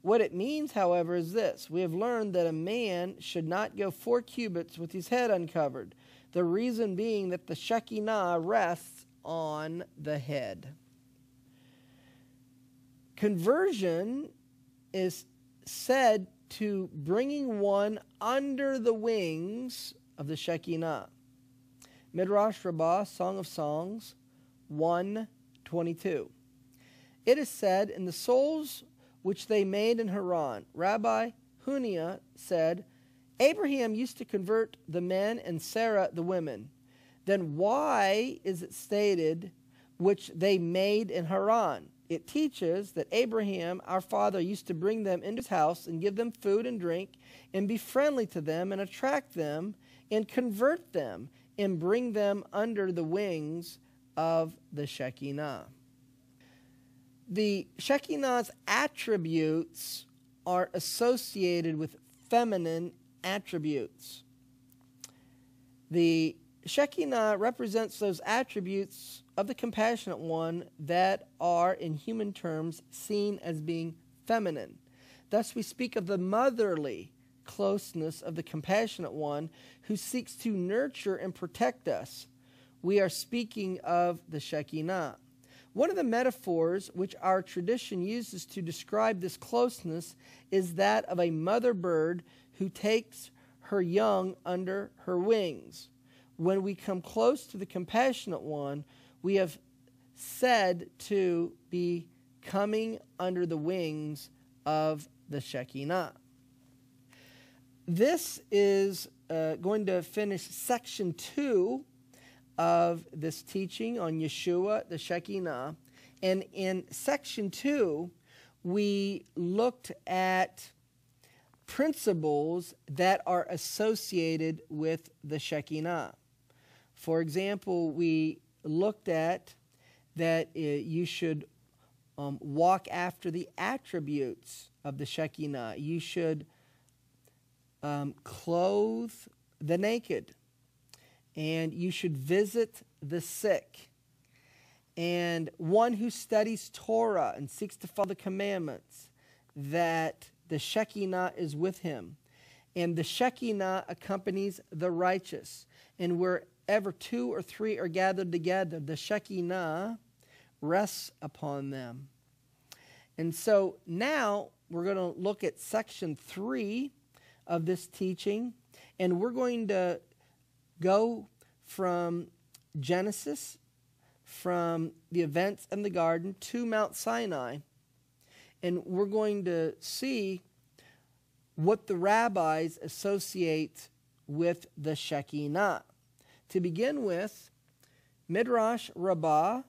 Speaker 1: What it means, however, is this. We have learned that a man should not go 4 cubits with his head uncovered. The reason being that the Shekinah rests on the head. Conversion is said to bringing one under the wings of the Shekinah. Midrash Rabbah, Song of Songs, 122. It is said, In the souls which they made in Haran, Rabbi Hunia said, Abraham used to convert the men and Sarah the women. Then why is it stated which they made in Haran? it teaches that Abraham, our father, used to bring them into his house and give them food and drink and be friendly to them and attract them and convert them and bring them under the wings of the Shekinah. The Shekinah's attributes are associated with feminine attributes. The Shekinah represents those attributes of the compassionate one that are, in human terms, seen as being feminine. Thus, we speak of the motherly closeness of the compassionate one who seeks to nurture and protect us. We are speaking of the Shekinah. One of the metaphors which our tradition uses to describe this closeness is that of a mother bird who takes her young under her wings. When we come close to the compassionate one, we have said to be coming under the wings of the Shekinah. This is uh, going to finish section two of this teaching on Yeshua, the Shekinah. And in section two, we looked at principles that are associated with the Shekinah. For example, we looked at that uh, you should um, walk after the attributes of the Shekinah. You should um, clothe the naked, and you should visit the sick. And one who studies Torah and seeks to follow the commandments, that the Shekinah is with him. And the Shekinah accompanies the righteous. And wherever two or three are gathered together, the Shekinah rests upon them. And so now we're going to look at section three of this teaching, and we're going to go from Genesis, from the events in the garden to Mount Sinai, and we're going to see what the rabbis associate with the Shekinah. To begin with, Midrash Rabbah,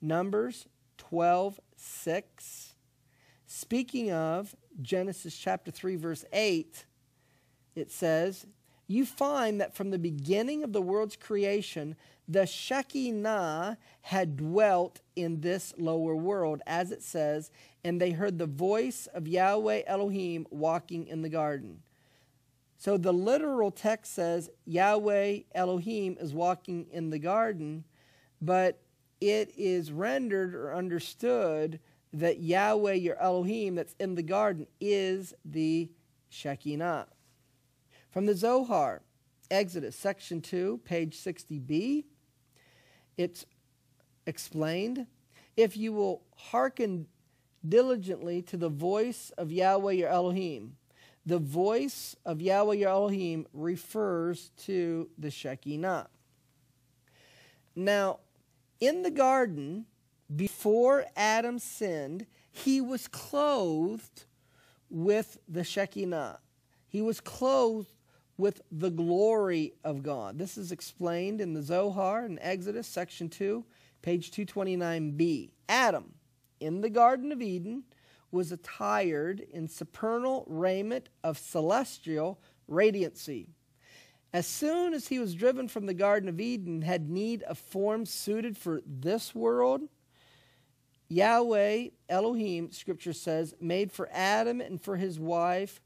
Speaker 1: Numbers 12 6. Speaking of Genesis chapter 3, verse 8, it says, You find that from the beginning of the world's creation, the Shekinah had dwelt in this lower world, as it says, and they heard the voice of Yahweh Elohim walking in the garden. So the literal text says Yahweh Elohim is walking in the garden, but it is rendered or understood that Yahweh, your Elohim, that's in the garden, is the Shekinah. From the Zohar, Exodus, section 2, page 60b, it's explained if you will hearken diligently to the voice of Yahweh, your Elohim, the voice of Yahweh your Elohim refers to the Shekinah. Now, In the garden, before Adam sinned, he was clothed with the Shekinah. He was clothed with the glory of God. This is explained in the Zohar in Exodus, section 2, page 229b. Adam, in the Garden of Eden, was attired in supernal raiment of celestial radiancy. As soon as he was driven from the Garden of Eden, had need of form suited for this world, Yahweh Elohim, scripture says, made for Adam and for his wife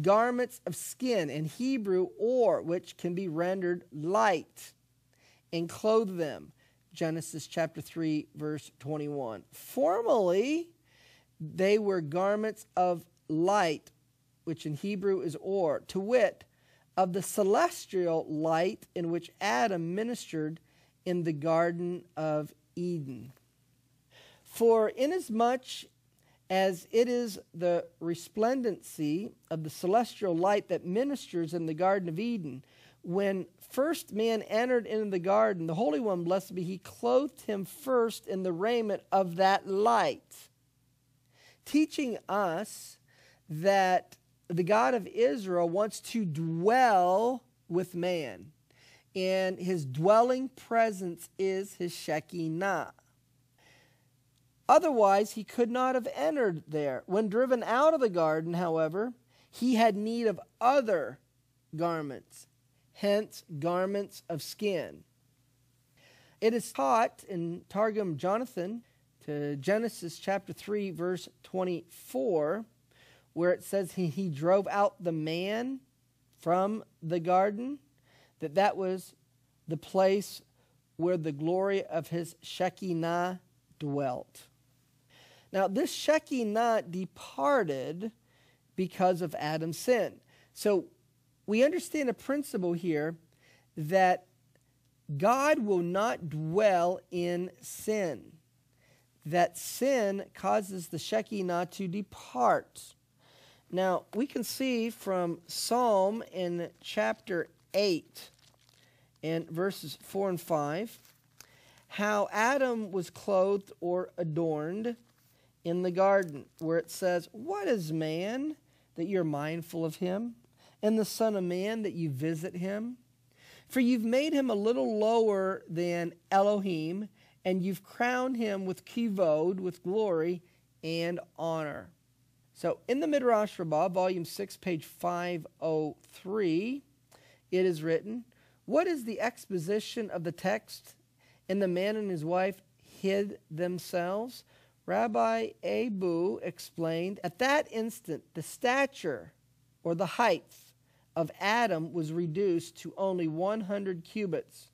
Speaker 1: garments of skin in Hebrew, or which can be rendered light, and clothed them. Genesis chapter 3, verse 21. Formerly, they were garments of light, which in Hebrew is or, to wit, of the celestial light in which Adam ministered in the Garden of Eden. For inasmuch as it is the resplendency of the celestial light that ministers in the Garden of Eden, when first man entered into the garden, the Holy One, blessed be He, clothed him first in the raiment of that light, teaching us that the God of Israel wants to dwell with man, and his dwelling presence is his Shekinah. Otherwise, he could not have entered there. When driven out of the garden, however, he had need of other garments, hence, garments of skin. It is taught in Targum Jonathan to Genesis chapter 3, verse 24, where it says he, he drove out the man from the garden, that that was the place where the glory of his Shekinah dwelt. Now, this Shekinah departed because of Adam's sin. So we understand a principle here that God will not dwell in sin, that sin causes the Shekinah to depart. Now, we can see from Psalm in chapter 8 and verses 4 and 5 how Adam was clothed or adorned in the garden, where it says, What is man that you're mindful of him, and the Son of Man that you visit him? For you've made him a little lower than Elohim, and you've crowned him with kivod, with glory and honor. So in the Midrash Rabbah, volume 6, page 503, it is written, What is the exposition of the text? And the man and his wife hid themselves. Rabbi Abu explained at that instant the stature or the height of Adam was reduced to only 100 cubits.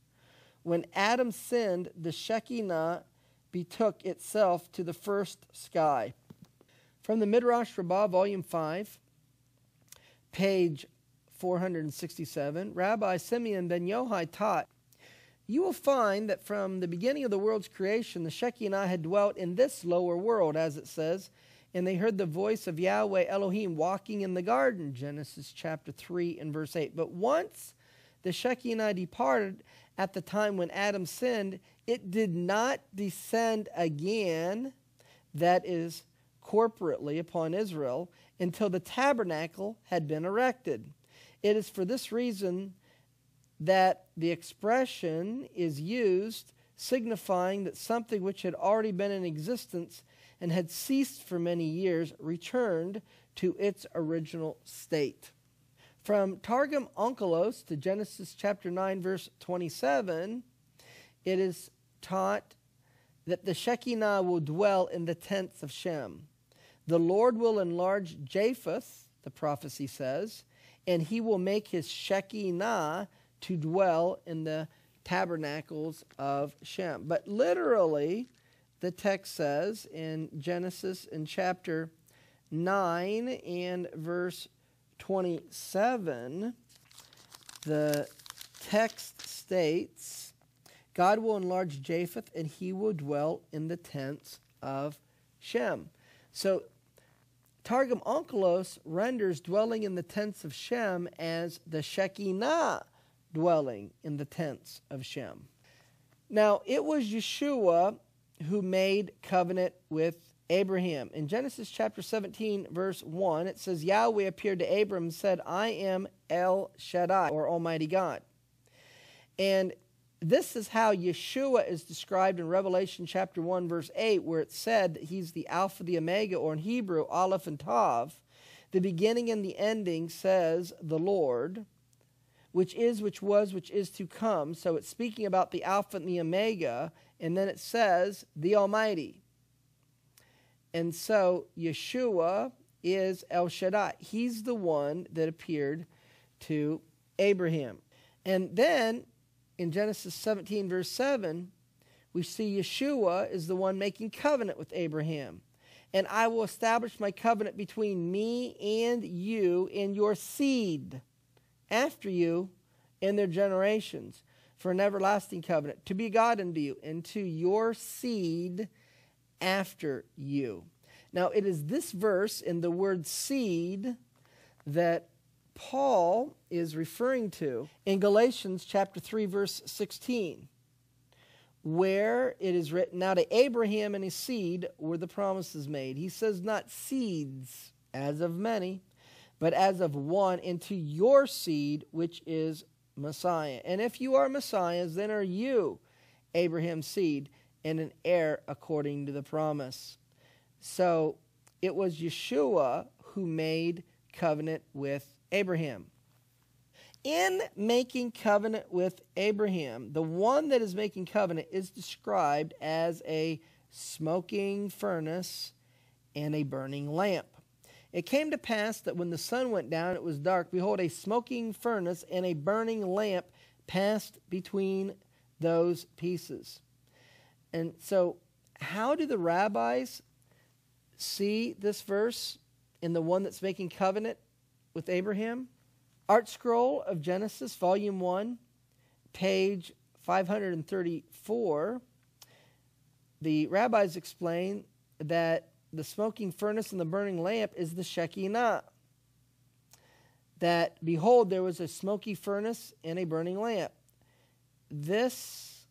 Speaker 1: When Adam sinned, the Shekinah betook itself to the first sky. From the Midrash Rabbah, Volume 5, page 467, Rabbi Simeon ben Yohai taught you will find that from the beginning of the world's creation, the Shekinah had dwelt in this lower world, as it says, and they heard the voice of Yahweh Elohim walking in the garden, Genesis chapter 3 and verse 8. But once the Shekinah departed at the time when Adam sinned, it did not descend again, that is, corporately upon Israel, until the tabernacle had been erected. It is for this reason that the expression is used signifying that something which had already been in existence and had ceased for many years returned to its original state. From Targum Onkelos to Genesis chapter 9, verse 27, it is taught that the Shekinah will dwell in the tents of Shem. The Lord will enlarge Japheth, the prophecy says, and he will make his Shekinah to dwell in the tabernacles of Shem. But literally, the text says in Genesis in chapter 9 and verse 27, the text states, God will enlarge Japheth and he will dwell in the tents of Shem. So Targum Onkelos renders dwelling in the tents of Shem as the Shekinah dwelling in the tents of Shem. Now, it was Yeshua who made covenant with Abraham. In Genesis chapter 17, verse 1, it says, Yahweh appeared to Abram and said, I am El Shaddai, or Almighty God. And this is how Yeshua is described in Revelation chapter 1, verse 8, where it said that he's the Alpha, the Omega, or in Hebrew, Aleph and Tav. The beginning and the ending says the Lord, which is, which was, which is to come. So it's speaking about the Alpha and the Omega, and then it says the Almighty. And so Yeshua is El Shaddai. He's the one that appeared to Abraham. And then in Genesis 17, verse 7, we see Yeshua is the one making covenant with Abraham. And I will establish my covenant between me and you and your seed after you in their generations for an everlasting covenant, to be God unto you, and to your seed after you. Now, it is this verse in the word seed that Paul is referring to in Galatians chapter 3 verse 16 where it is written now to Abraham and his seed were the promises made. He says not seeds as of many but as of one into your seed which is Messiah. And if you are Messiahs then are you Abraham's seed and an heir according to the promise. So it was Yeshua who made covenant with Abraham. In making covenant with Abraham, the one that is making covenant is described as a smoking furnace and a burning lamp. It came to pass that when the sun went down, it was dark. Behold, a smoking furnace and a burning lamp passed between those pieces. And so, how do the rabbis see this verse in the one that's making covenant with Abraham? Art Scroll of Genesis, Volume 1, page 534. The rabbis explain that the smoking furnace and the burning lamp is the Shekinah. That, behold, there was a smoky furnace and a burning lamp. This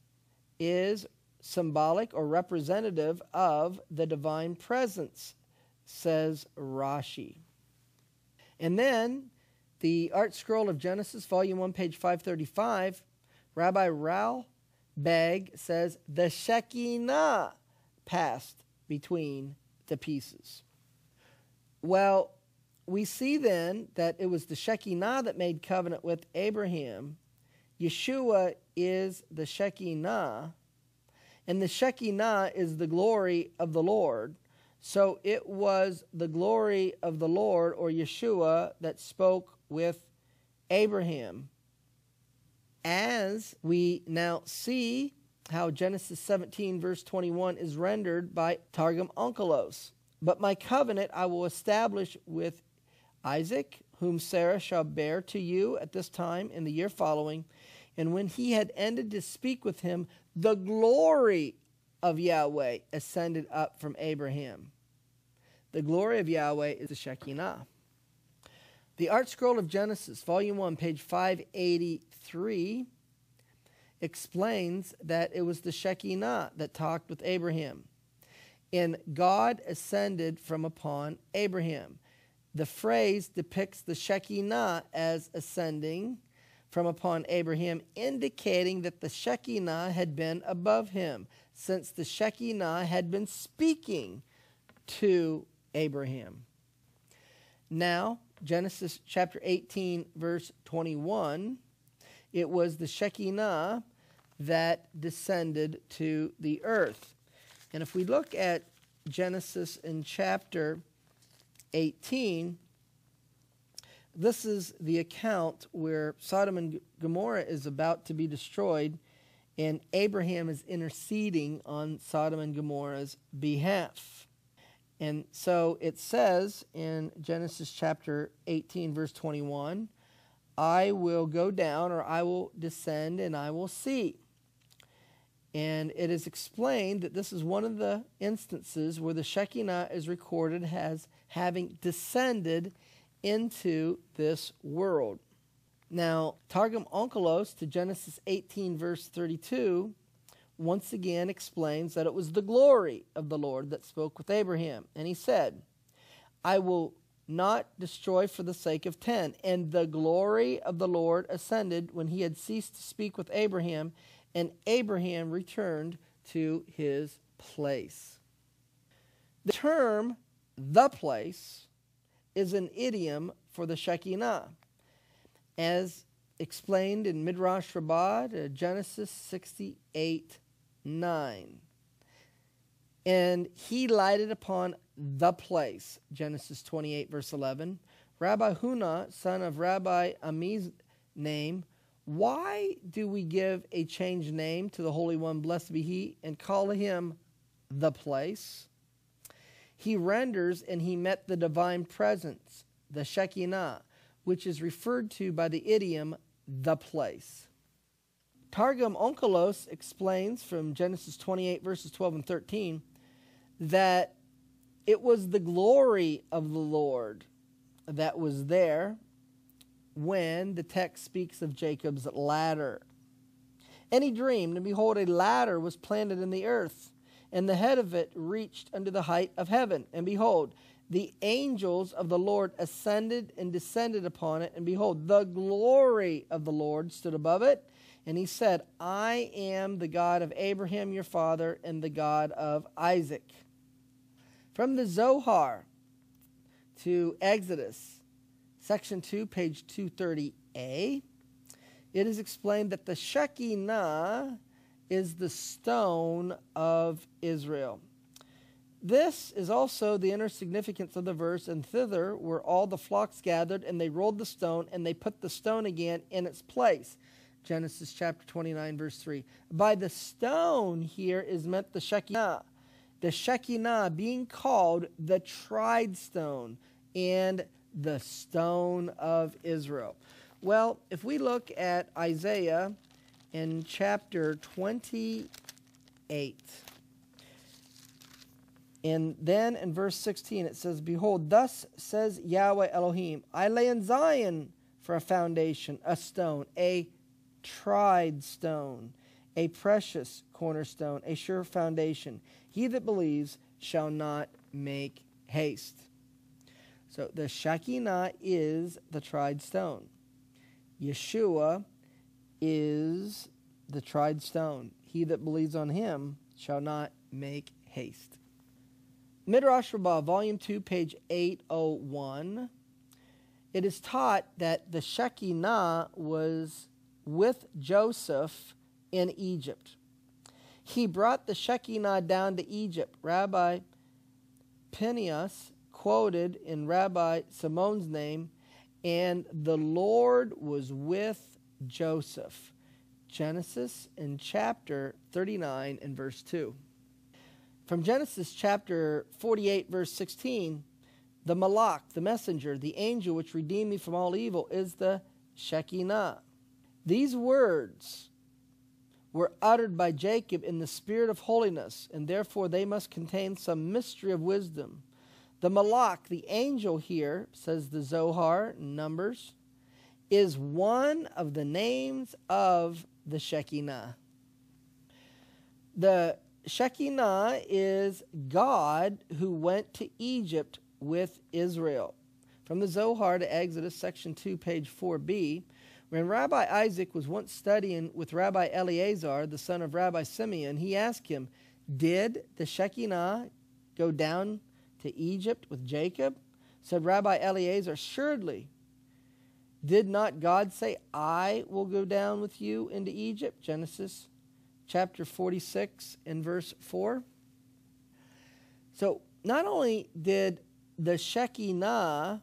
Speaker 1: is symbolic or representative of the divine presence, says Rashi. And then the art scroll of Genesis, Volume 1, page 535, Rabbi Rao Beg says, The Shekinah passed between the pieces. Well, we see then that it was the Shekinah that made covenant with Abraham. Yeshua is the Shekinah and the Shekinah is the glory of the Lord. So it was the glory of the Lord, or Yeshua, that spoke with Abraham. As we now see how Genesis 17, verse 21, is rendered by Targum Onkelos. But my covenant I will establish with Isaac, whom Sarah shall bear to you at this time in the year following. And when he had ended to speak with him, the glory of Yahweh ascended up from Abraham. The glory of Yahweh is the Shekinah. The ArtScroll of Genesis, Volume 1, page 583, explains that it was the Shekinah that talked with Abraham. And God ascended from upon Abraham. The phrase depicts the Shekinah as ascending from upon Abraham, indicating that the Shekinah had been above him, since the Shekinah had been speaking to Abraham. Now, Genesis chapter 18, verse 21, it was the Shekinah that descended to the earth. And if we look at Genesis in chapter 18, this is the account where Sodom and Gomorrah is about to be destroyed, and Abraham is interceding on Sodom and Gomorrah's behalf. And so it says in Genesis chapter 18, verse 21, I will go down or I will descend and I will see. And it is explained that this is one of the instances where the Shekinah is recorded as having descended into this world. Now, Targum Onkelos to Genesis 18, verse 32, once again explains that it was the glory of the Lord that spoke with Abraham. And he said, I will not destroy for the sake of ten. And the glory of the Lord ascended when he had ceased to speak with Abraham, and Abraham returned to his place. The term the place is an idiom for the Shekinah. As explained in Midrash Rabbah, uh, Genesis 68 9. And he lighted upon the place, Genesis 28, verse 11. Rabbi Huna, son of Rabbi Ami's name, why do we give a changed name to the Holy One, blessed be He, and call him the place? He renders and he met the divine presence, the Shekinah, which is referred to by the idiom the place. Targum Onkelos explains from Genesis 28, verses 12 and 13, that it was the glory of the Lord that was there when the text speaks of Jacob's ladder. And he dreamed, and behold, a ladder was planted in the earth, and the head of it reached unto the height of heaven. And behold, the angels of the Lord ascended and descended upon it, and behold, the glory of the Lord stood above it. And he said, I am the God of Abraham your father, and the God of Isaac. From the Zohar to Exodus, section 2, page 230a, it is explained that the Shekinah is the stone of Israel. This is also the inner significance of the verse, and thither were all the flocks gathered, and they rolled the stone, and they put the stone again in its place. Genesis chapter 29, verse 3. By the stone here is meant the Shekinah. The Shekinah being called the tried stone and the stone of Israel. Well, if we look at Isaiah in chapter 28, and then in verse 16 it says, Behold, thus says Yahweh Elohim, I lay in Zion for a foundation, a stone, a tried stone, a precious cornerstone, a sure foundation. He that believes shall not make haste. So the Shekinah is the tried stone. Yeshua is the tried stone. He that believes on him shall not make haste. Midrash Rabbah, Volume 2, page 801. It is taught that the Shekinah was with Joseph in Egypt. He brought the Shekinah down to Egypt. Rabbi Pinnias quoted in Rabbi Simon's name, and the Lord was with Joseph. Genesis in chapter 39 and verse 2. From Genesis chapter 48, verse 16, the Malach, the messenger, the angel which redeemed me from all evil, is the Shekinah. These words were uttered by Jacob in the spirit of holiness, and therefore they must contain some mystery of wisdom. The Malach, the angel here, says the Zohar, Numbers, is one of the names of the Shekinah. The Shekinah is God who went to Egypt with Israel. From the Zohar to Exodus, section 2, page 4b, when Rabbi Isaac was once studying with Rabbi Eleazar, the son of Rabbi Simeon, he asked him, Did the Shekinah go down to Egypt with Jacob? Said Rabbi Eleazar, Assuredly. Did not God say, I will go down with you into Egypt? Genesis chapter 46 and verse 4. So, not only did the Shekinah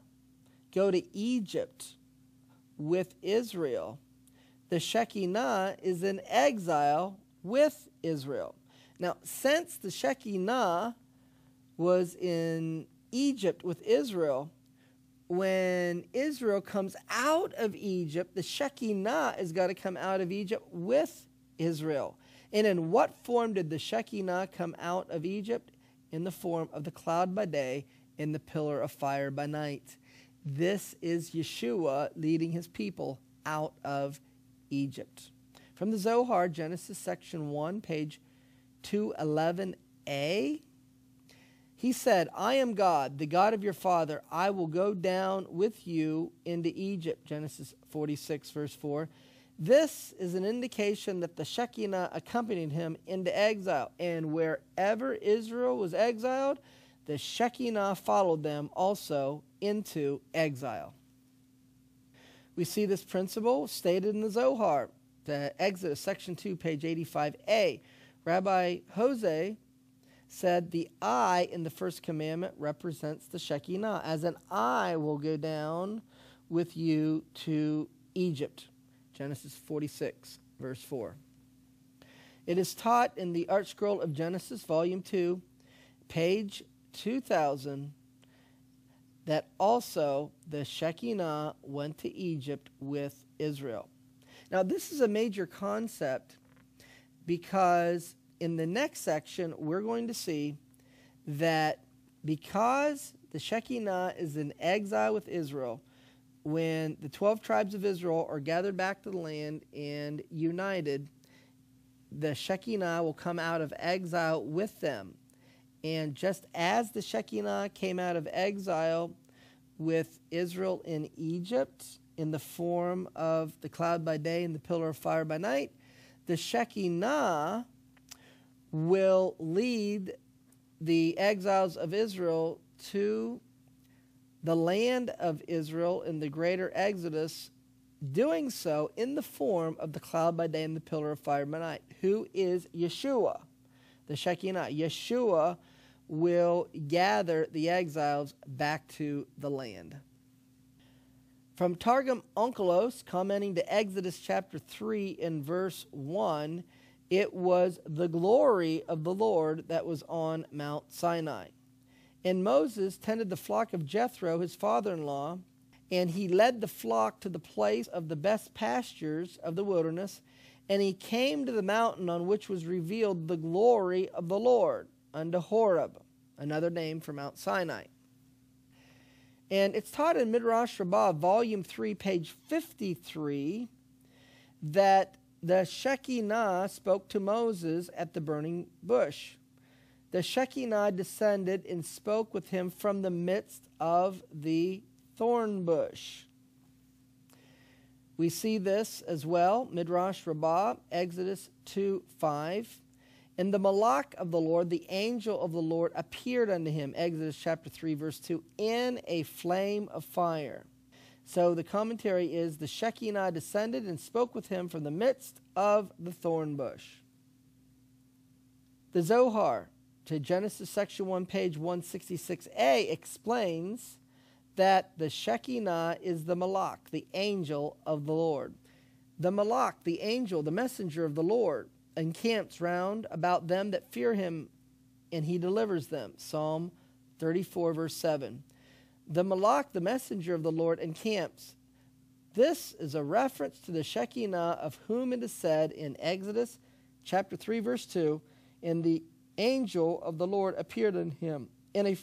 Speaker 1: go to Egypt with Israel, the Shekinah is in exile with Israel. Now, since the Shekinah was in Egypt with Israel, when Israel comes out of Egypt, the Shekinah has got to come out of Egypt with Israel. And in what form did the Shekinah come out of Egypt? In the form of the cloud by day and the pillar of fire by night. This is Yeshua leading his people out of Egypt. From the Zohar, Genesis section 1, page 2:11a. He said, I am God, the God of your father. I will go down with you into Egypt. Genesis 46, verse 4. This is an indication that the Shekinah accompanied him into exile. And wherever Israel was exiled, the Shekinah followed them also into exile. We see this principle stated in the Zohar, the Exodus, section 2, page 85a. Rabbi Jose said the eye in the first commandment represents the Shekinah, as an eye will go down with you to Egypt. Genesis 46, verse 4. It is taught in the Art Scroll of Genesis, volume 2, page 2000, that also the Shekinah went to Egypt with Israel. Now, this is a major concept because in the next section, we're going to see that because the Shekinah is in exile with Israel, when the 12 tribes of Israel are gathered back to the land and united, the Shekinah will come out of exile with them. And just as the Shekinah came out of exile with Israel in Egypt in the form of the cloud by day and the pillar of fire by night, the Shekinah will lead the exiles of Israel to the land of Israel in the greater Exodus, doing so in the form of the cloud by day and the pillar of fire by night. Who is Yeshua? The Shekinah. Yeshua will gather the exiles back to the land. From Targum Onkelos, commenting to Exodus chapter 3 in verse 1, it was the glory of the Lord that was on Mount Sinai. And Moses tended the flock of Jethro, his father in law, and he led the flock to the place of the best pastures of the wilderness. And he came to the mountain on which was revealed the glory of the Lord unto Horeb, another name for Mount Sinai. And it's taught in Midrash Rabbah, volume 3, page 53, that the Shekinah spoke to Moses at the burning bush. The Shekinah descended and spoke with him from the midst of the thorn bush. We see this as well, Midrash Rabbah, Exodus 2 5. And the Malach of the Lord, the angel of the Lord, appeared unto him, Exodus chapter 3, verse 2, in a flame of fire. So the commentary is the Shekinah descended and spoke with him from the midst of the thorn bush. The Zohar to Genesis section 1, page 166a explains that the Shekinah is the Malach, the angel of the Lord. The Malach, the angel, the messenger of the Lord, encamps round about them that fear him, and he delivers them. Psalm 34, verse 7 the Malach, the messenger of the Lord, encamps. This is a reference to the Shekinah of whom it is said in Exodus chapter 3, verse 2 And the angel of the Lord appeared unto him in a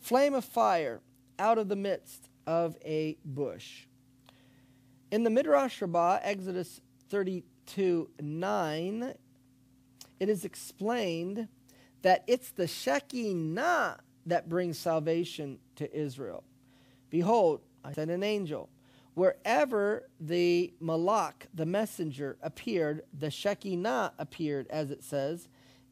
Speaker 1: flame of fire out of the midst of a bush. In the Midrash Rabbah, Exodus 32 9, it is explained that it's the Shekinah that brings salvation to Israel. Behold, I sent an angel. Wherever the Malach, the messenger, appeared, the Shekinah appeared, as it says,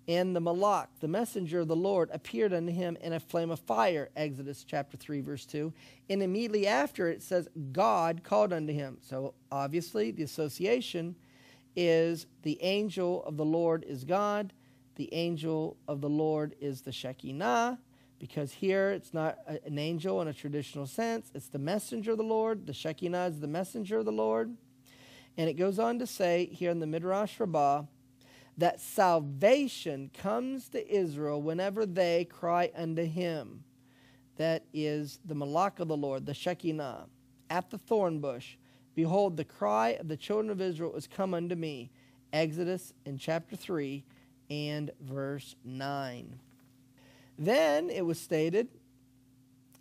Speaker 1: and the Malach, the messenger of the Lord, appeared unto him in a flame of fire, Exodus chapter 3, verse 2. And immediately after it says, God called unto him. So obviously, the association is the angel of the Lord is God, the angel of the Lord is the Shekinah, because here it's not a, an angel in a traditional sense, it's the messenger of the Lord. The Shekinah is the messenger of the Lord. And it goes on to say here in the Midrash Rabbah that salvation comes to Israel whenever they cry unto him. That is the Malach of the Lord, the Shekinah, at the thorn bush. Behold, the cry of the children of Israel is come unto me. Exodus in chapter 3 and verse 9. Then it was stated,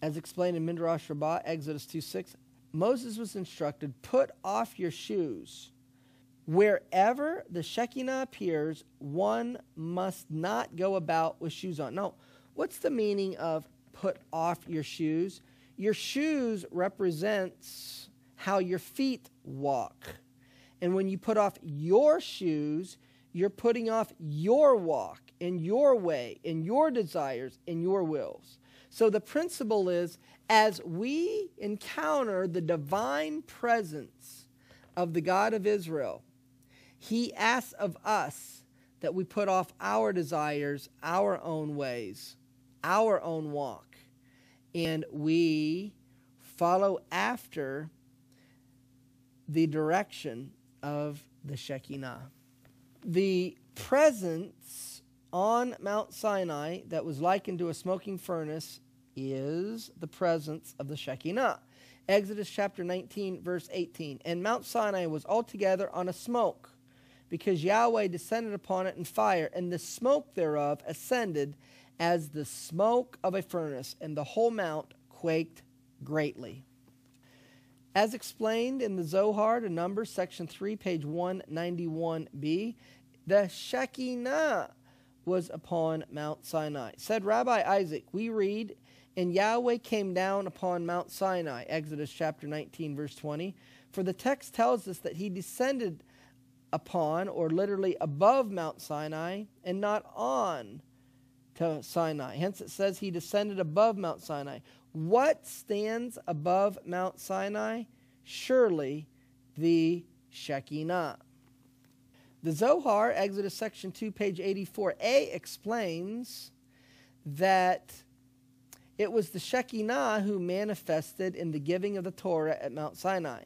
Speaker 1: as explained in Midrash Rabbah, Exodus 2 6, Moses was instructed, Put off your shoes. Wherever the Shekinah appears, one must not go about with shoes on. Now, what's the meaning of put off your shoes? Your shoes represents how your feet walk. And when you put off your shoes, you're putting off your walk and your way and your desires and your wills. So the principle is as we encounter the divine presence of the God of Israel, he asks of us that we put off our desires, our own ways, our own walk, and we follow after the direction of the Shekinah. The presence on Mount Sinai that was likened to a smoking furnace is the presence of the Shekinah. Exodus chapter 19, verse 18. And Mount Sinai was altogether on a smoke because Yahweh descended upon it in fire, and the smoke thereof ascended as the smoke of a furnace, and the whole mount quaked greatly. As explained in the Zohar to Numbers, section 3, page 191b, the Shekinah was upon Mount Sinai. Said Rabbi Isaac, we read, And Yahweh came down upon Mount Sinai, Exodus chapter 19, verse 20. For the text tells us that he descended upon, or literally above Mount Sinai, and not on to Sinai. Hence it says he descended above Mount Sinai. What stands above Mount Sinai? Surely the Shekinah. The Zohar, Exodus section 2, page 84a, explains that it was the Shekinah who manifested in the giving of the Torah at Mount Sinai.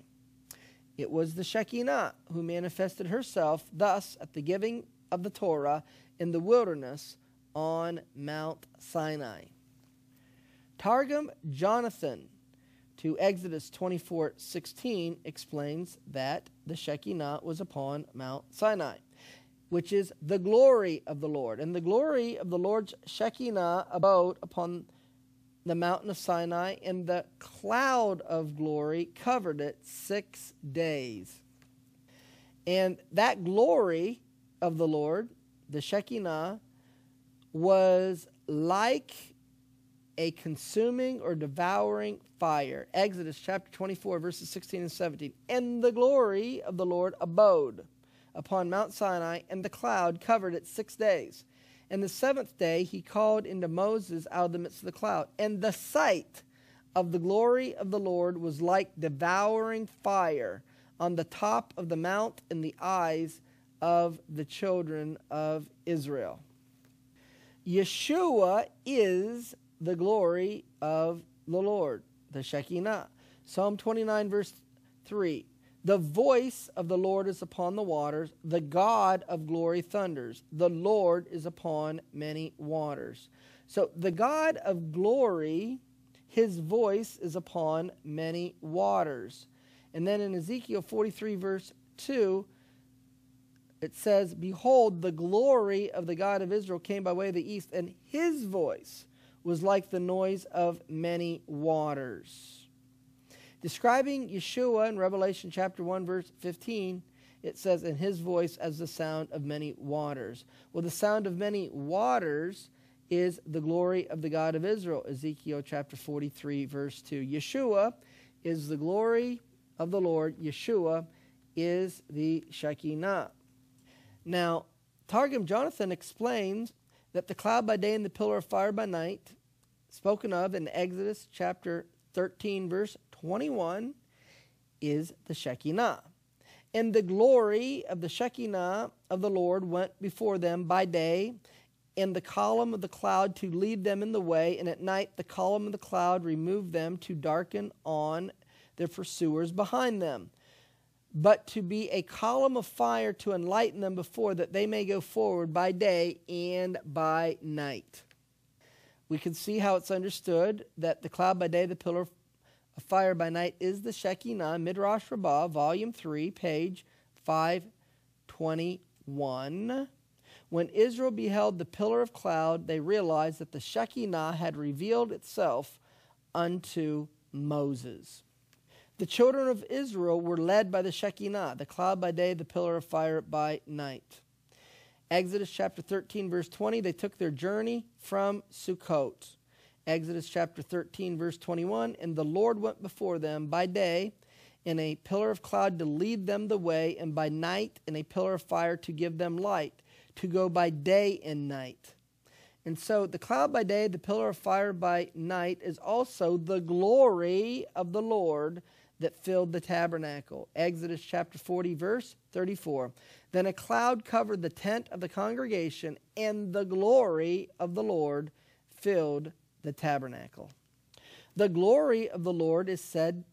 Speaker 1: It was the Shekinah who manifested herself thus at the giving of the Torah in the wilderness on Mount Sinai. Targum Jonathan to Exodus 24:16 explains that the Shekinah was upon Mount Sinai, which is the glory of the Lord. And the glory of the Lord's Shekinah abode upon the mountain of Sinai, and the cloud of glory covered it six days. And that glory of the Lord, the Shekinah, was like a consuming or devouring fire. Exodus chapter 24, verses 16 and 17. And the glory of the Lord abode upon Mount Sinai, and the cloud covered it six days. And the seventh day he called into Moses out of the midst of the cloud. And the sight of the glory of the Lord was like devouring fire on the top of the mount in the eyes of the children of Israel. Yeshua is the glory of the Lord, the Shekinah. Psalm 29, verse 3 the voice of the Lord is upon the waters. The God of glory thunders. The Lord is upon many waters. So the God of glory, his voice is upon many waters. And then in Ezekiel 43, verse 2, it says, Behold, the glory of the God of Israel came by way of the east, and his voice was like the noise of many waters. Describing Yeshua in Revelation chapter 1, verse 15, it says, In his voice as the sound of many waters. Well, the sound of many waters is the glory of the God of Israel. Ezekiel chapter 43, verse 2. Yeshua is the glory of the Lord. Yeshua is the Shekinah. Now, Targum Jonathan explains that the cloud by day and the pillar of fire by night, spoken of in Exodus chapter 13, verse 21 is the Shekinah. And the glory of the Shekinah of the Lord went before them by day, and the column of the cloud to lead them in the way, and at night the column of the cloud removed them to darken on their pursuers behind them. But to be a column of fire to enlighten them before that they may go forward by day and by night. We can see how it's understood that the cloud by day, the pillar of fire by night is the Shekinah, Midrash Rabbah, volume 3, page 521. When Israel beheld the pillar of cloud, they realized that the Shekinah had revealed itself unto Moses. The children of Israel were led by the Shekinah, the cloud by day, the pillar of fire by night. Exodus chapter 13, verse 20, they took their journey from Sukkot. Exodus chapter 13, verse 21, and the Lord went before them by day in a pillar of cloud to lead them the way, and by night in a pillar of fire to give them light, to go by day and night. And so the cloud by day, the pillar of fire by night, is also the glory of the Lord that filled the tabernacle. Exodus chapter 40, verse 34. Then a cloud covered the tent of the congregation, and the glory of the Lord filled the tabernacle. The glory of the Lord is said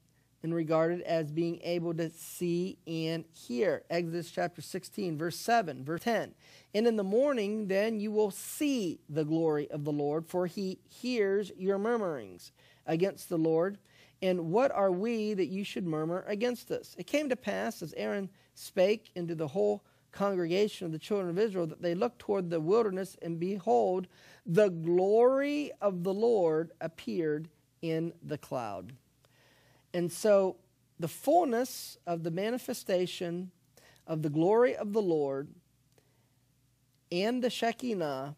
Speaker 1: and regarded as being able to see and hear. Exodus chapter 16, verse 7, verse 10. And in the morning, then you will see the glory of the Lord, for he hears your murmurings against the Lord and what are we that you should murmur against us? It came to pass, as Aaron spake into the whole congregation of the children of Israel, that they looked toward the wilderness, and behold, the glory of the Lord appeared in the cloud. And so the fullness of the manifestation of the glory of the Lord and the Shekinah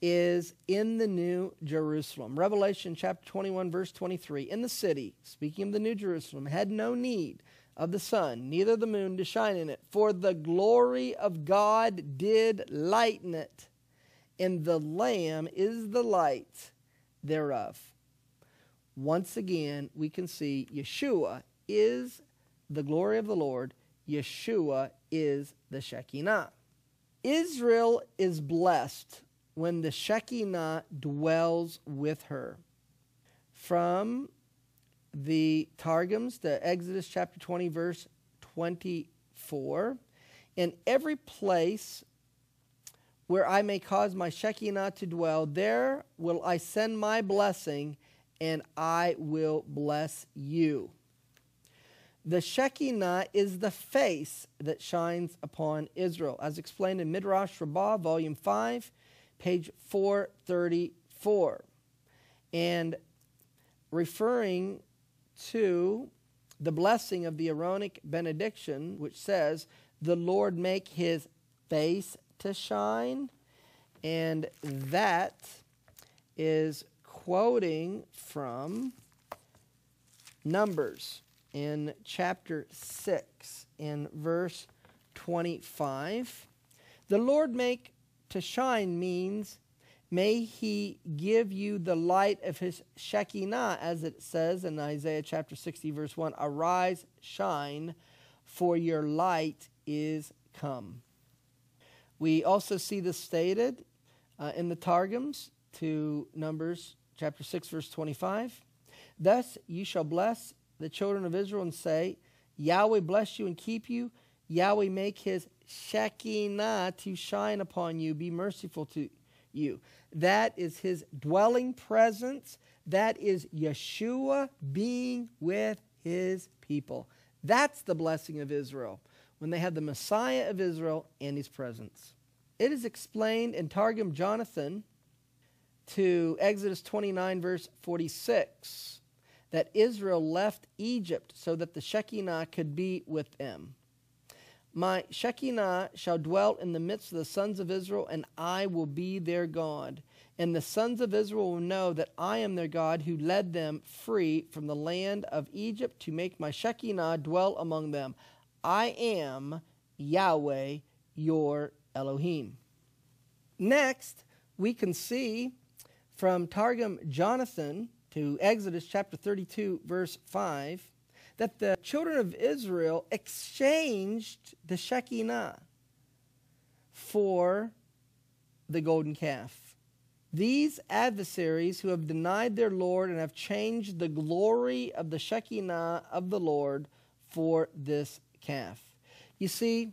Speaker 1: is in the New Jerusalem. Revelation chapter 21, verse 23. In the city, speaking of the New Jerusalem, had no need of the sun, neither the moon to shine in it, for the glory of God did lighten it, and the Lamb is the light thereof. Once again, we can see Yeshua is the glory of the Lord, Yeshua is the Shekinah. Israel is blessed when the Shekinah dwells with her. From the Targums, the Exodus chapter 20, verse 24. In every place where I may cause my Shekinah to dwell, there will I send my blessing, and I will bless you. The Shekinah is the face that shines upon Israel, as explained in Midrash Rabbah, volume 5, page 434. And referring to the blessing of the Aaronic benediction, which says, The Lord make his face to shine. And that is quoting from Numbers in chapter 6, in verse 25. The Lord make to shine means may he give you the light of his Shekinah, as it says in Isaiah chapter 60, verse 1 Arise, shine, for your light is come. We also see this stated uh, in the Targums to Numbers chapter 6, verse 25. Thus you shall bless the children of Israel and say, Yahweh bless you and keep you. Yahweh make his Shekinah to shine upon you, be merciful to you. That is his dwelling presence. That is Yeshua being with his people. That's the blessing of Israel, when they have the Messiah of Israel in his presence. It is explained in Targum Jonathan to Exodus 29, verse 46, that Israel left Egypt so that the Shekinah could be with them. My Shekinah shall dwell in the midst of the sons of Israel, and I will be their God. And the sons of Israel will know that I am their God who led them free from the land of Egypt to make my Shekinah dwell among them. I am Yahweh, your Elohim. Next, we can see from Targum Jonathan to Exodus chapter 32, verse 5 that the children of Israel exchanged the Shekinah for the golden calf. These adversaries who have denied their Lord and have changed the glory of the Shekinah of the Lord for this calf. You see,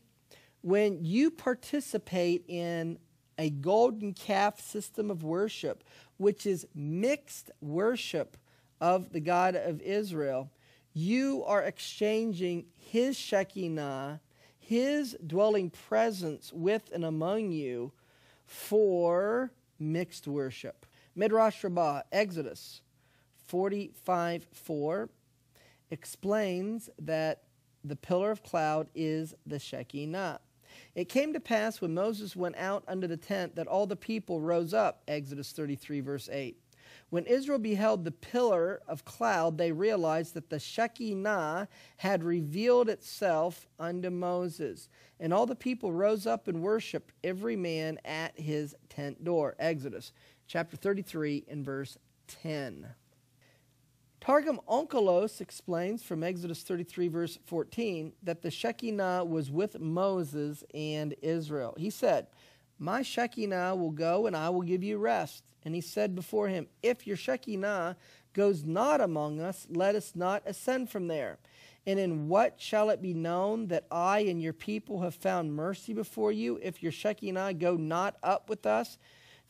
Speaker 1: when you participate in a golden calf system of worship, which is mixed worship of the God of Israel, you are exchanging His Shekinah, His dwelling presence with and among you, for mixed worship. Midrash Rabbah, Exodus 45 4. explains that the pillar of cloud is the Shekinah. It came to pass when Moses went out under the tent that all the people rose up. Exodus 33, verse 8. When Israel beheld the pillar of cloud, they realized that the Shekinah had revealed itself unto Moses. And all the people rose up and worshiped, every man at his tent door. Exodus chapter 33 and verse 10. Targum Onkelos explains from Exodus 33, verse 14, that the Shekinah was with Moses and Israel. He said, My Shekinah will go and I will give you rest. And he said before him, If your Shekinah goes not among us, let us not ascend from there. And in what shall it be known that I and your people have found mercy before you, if your Shekinah go not up with us?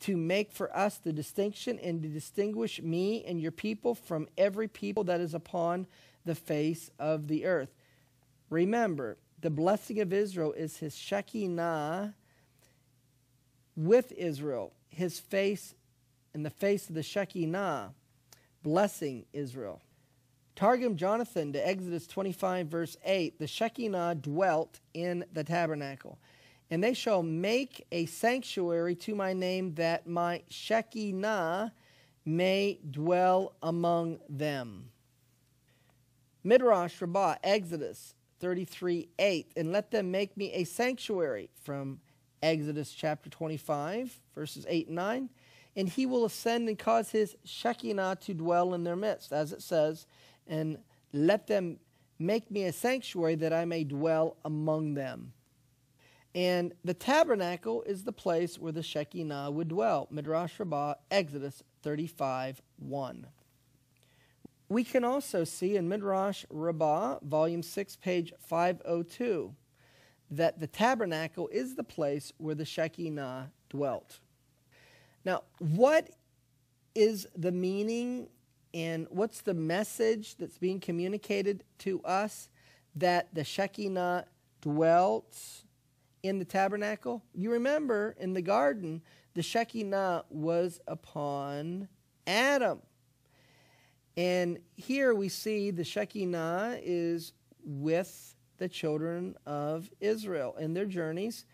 Speaker 1: to make for us the distinction and to distinguish me and your people from every people that is upon the face of the earth. Remember, the blessing of Israel is his Shekinah with Israel, his face in the face of the Shekinah, blessing Israel. Targum Jonathan to Exodus 25, verse 8 the Shekinah dwelt in the tabernacle. And they shall make a sanctuary to my name that my Shekinah may dwell among them. Midrash Rabbah, Exodus 33 8. And let them make me a sanctuary from Exodus chapter 25, verses 8 and 9. And he will ascend and cause his Shekinah to dwell in their midst, as it says, and let them make me a sanctuary that I may dwell among them. And the tabernacle is the place where the Shekinah would dwell. Midrash Rabbah, Exodus 35 1. We can also see in Midrash Rabbah, volume 6, page 502, that the tabernacle is the place where the Shekinah dwelt. Now, what is the meaning and what's the message that's being communicated to us that the Shekinah dwelt in the tabernacle? You remember in the garden, the Shekinah was upon Adam. And here we see the Shekinah is with the children of Israel in their journeys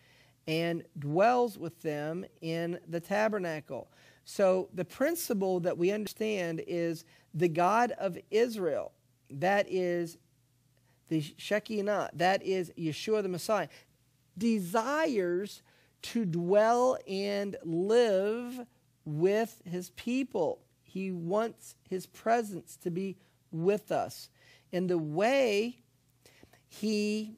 Speaker 1: and dwells with them in the tabernacle. So the principle that we understand is the God of Israel, that is the Shekinah, that is Yeshua the Messiah desires to dwell and live with his people. He wants his presence to be with us. And the way he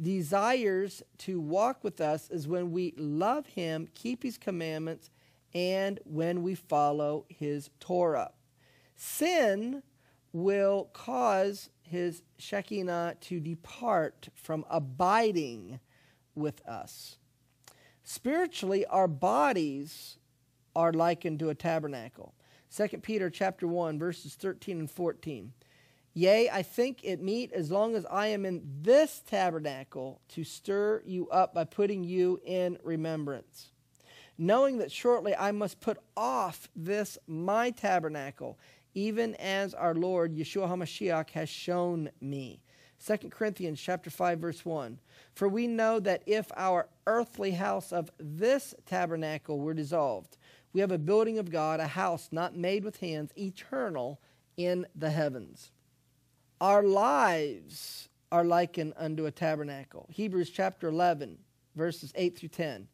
Speaker 1: desires to walk with us is when we love him, keep his commandments, and when we follow his Torah. Sin will cause his Shekinah to depart from abiding with us. Spiritually, our bodies are likened to a tabernacle. 2 Peter chapter 1 verses 13 and 14. Yea, I think it meet as long as I am in this tabernacle to stir you up by putting you in remembrance. Knowing that shortly I must put off this my tabernacle, even as our Lord Yeshua HaMashiach has shown me. 2 Corinthians chapter 5 verse 1. For we know that if our earthly house of this tabernacle were dissolved, we have a building of God, a house not made with hands, eternal in the heavens. Our lives are likened unto a tabernacle. Hebrews chapter 11, verses 8 through 10.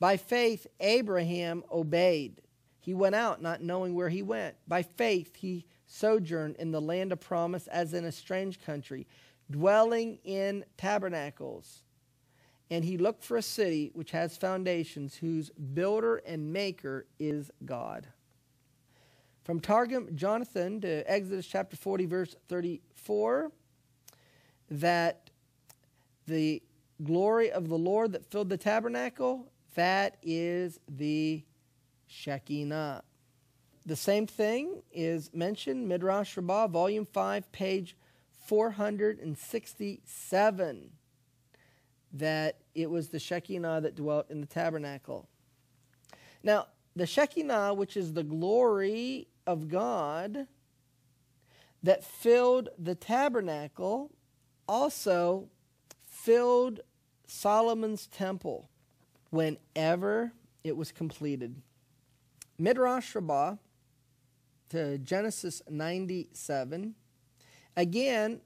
Speaker 1: By faith, Abraham obeyed. He went out not knowing where he went. By faith, he sojourned in the land of promise as in a strange country dwelling in tabernacles. And he looked for a city which has foundations, whose builder and maker is God. From Targum Jonathan to Exodus chapter 40, verse 34, that the glory of the Lord that filled the tabernacle, that is the Shekinah. The same thing is mentioned, Midrash Rabbah, volume 5, page 467 that it was the Shekinah that dwelt in the tabernacle. Now, the Shekinah, which is the glory of God, that filled the tabernacle also filled Solomon's temple whenever it was completed. Midrash Rabbah to Genesis 97. Again,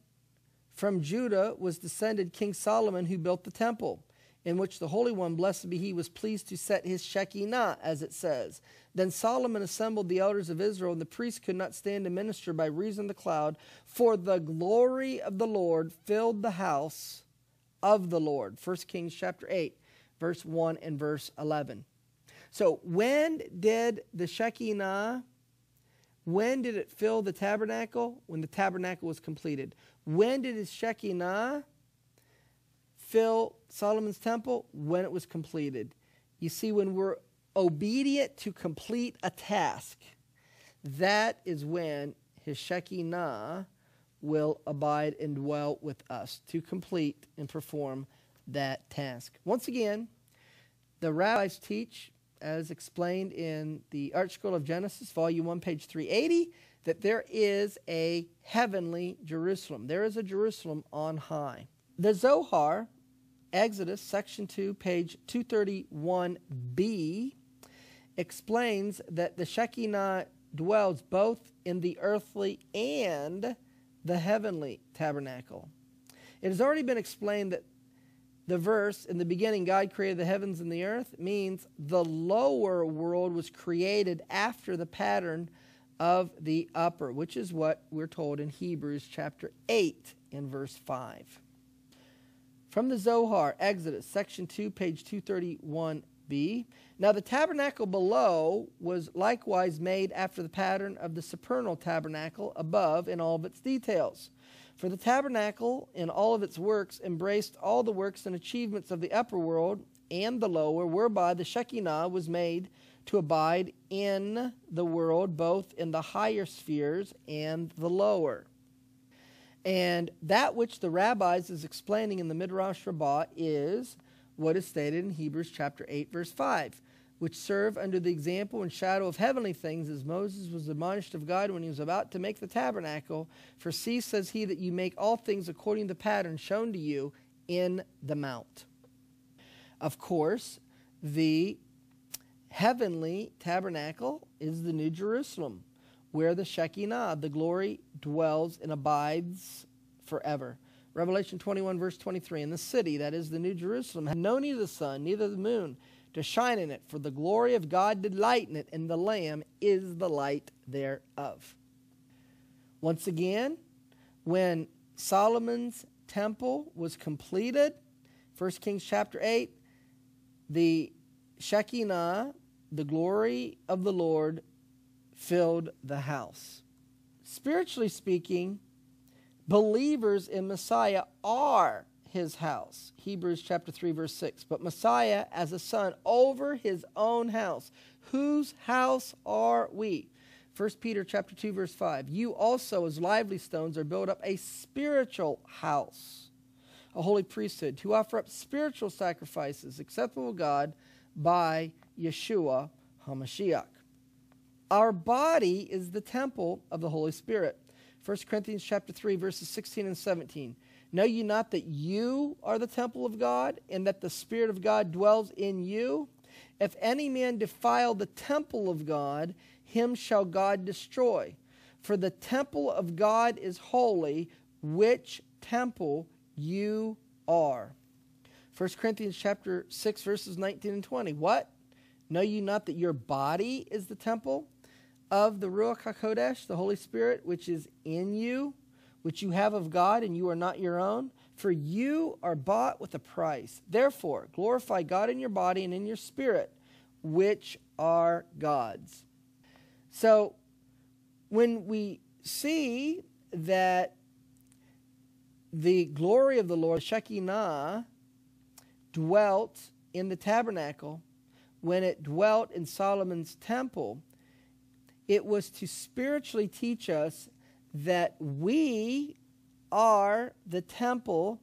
Speaker 1: from Judah was descended King Solomon who built the temple in which the Holy One, blessed be He, was pleased to set His Shekinah, as it says. Then Solomon assembled the elders of Israel, and the priests could not stand to minister by reason of the cloud, for the glory of the Lord filled the house of the Lord. 1 Kings chapter 8, verse 1 and verse 11. So, when did the Shekinah, when did it fill the tabernacle? When the tabernacle was completed. When did his Shekinah fill Solomon's temple? When it was completed. You see, when we're obedient to complete a task, that is when his Shekinah will abide and dwell with us to complete and perform that task. Once again, the rabbis teach, as explained in the Art of Genesis, Volume 1, page 380, that there is a heavenly Jerusalem. There is a Jerusalem on high. The Zohar Exodus, section 2, page 231b, explains that the Shekinah dwells both in the earthly and the heavenly tabernacle. It has already been explained that the verse, in the beginning, God created the heavens and the earth, means the lower world was created after the pattern of the upper, which is what we're told in Hebrews chapter 8 in verse 5. From the Zohar, Exodus, section 2, page 231b. Now the tabernacle below was likewise made after the pattern of the supernal tabernacle above in all of its details. For the tabernacle in all of its works embraced all the works and achievements of the upper world and the lower, whereby the Shekinah was made to abide in the world, both in the higher spheres and the lower. And that which the rabbis is explaining in the Midrash Rabbah is what is stated in Hebrews chapter 8, verse 5, which serve under the example and shadow of heavenly things, as Moses was admonished of God when he was about to make the tabernacle. For see, says he, that you make all things according to the pattern shown to you in the mount. Of course, the heavenly tabernacle is the New Jerusalem where the Shekinah, the glory, dwells and abides forever. Revelation 21, verse 23. And the city, that is the New Jerusalem, had no need of the sun, neither the moon, to shine in it, for the glory of God did lighten it, and the Lamb is the light thereof. Once again, when Solomon's temple was completed, 1 Kings chapter 8, the Shekinah, the glory of the Lord, filled the house. Spiritually speaking, believers in Messiah are his house. Hebrews chapter 3 verse 6. But Messiah as a son over his own house. Whose house are we? 1 Peter chapter 2 verse 5. You also as lively stones are built up a spiritual house, a holy priesthood to offer up spiritual sacrifices acceptable to God by Yeshua HaMashiach. Our body is the temple of the Holy Spirit. 1 Corinthians chapter 3 verses 16 and 17. Know ye not that you are the temple of God and that the spirit of God dwells in you? If any man defile the temple of God, him shall God destroy. For the temple of God is holy, which temple you are. 1 Corinthians chapter 6 verses 19 and 20. What? Know ye not that your body is the temple of the Ruach HaKodesh, the Holy Spirit, which is in you, which you have of God, and you are not your own. For you are bought with a price. Therefore, glorify God in your body and in your spirit, which are God's. So, when we see that the glory of the Lord, Shekinah, dwelt in the tabernacle, when it dwelt in Solomon's temple, it was to spiritually teach us that we are the temple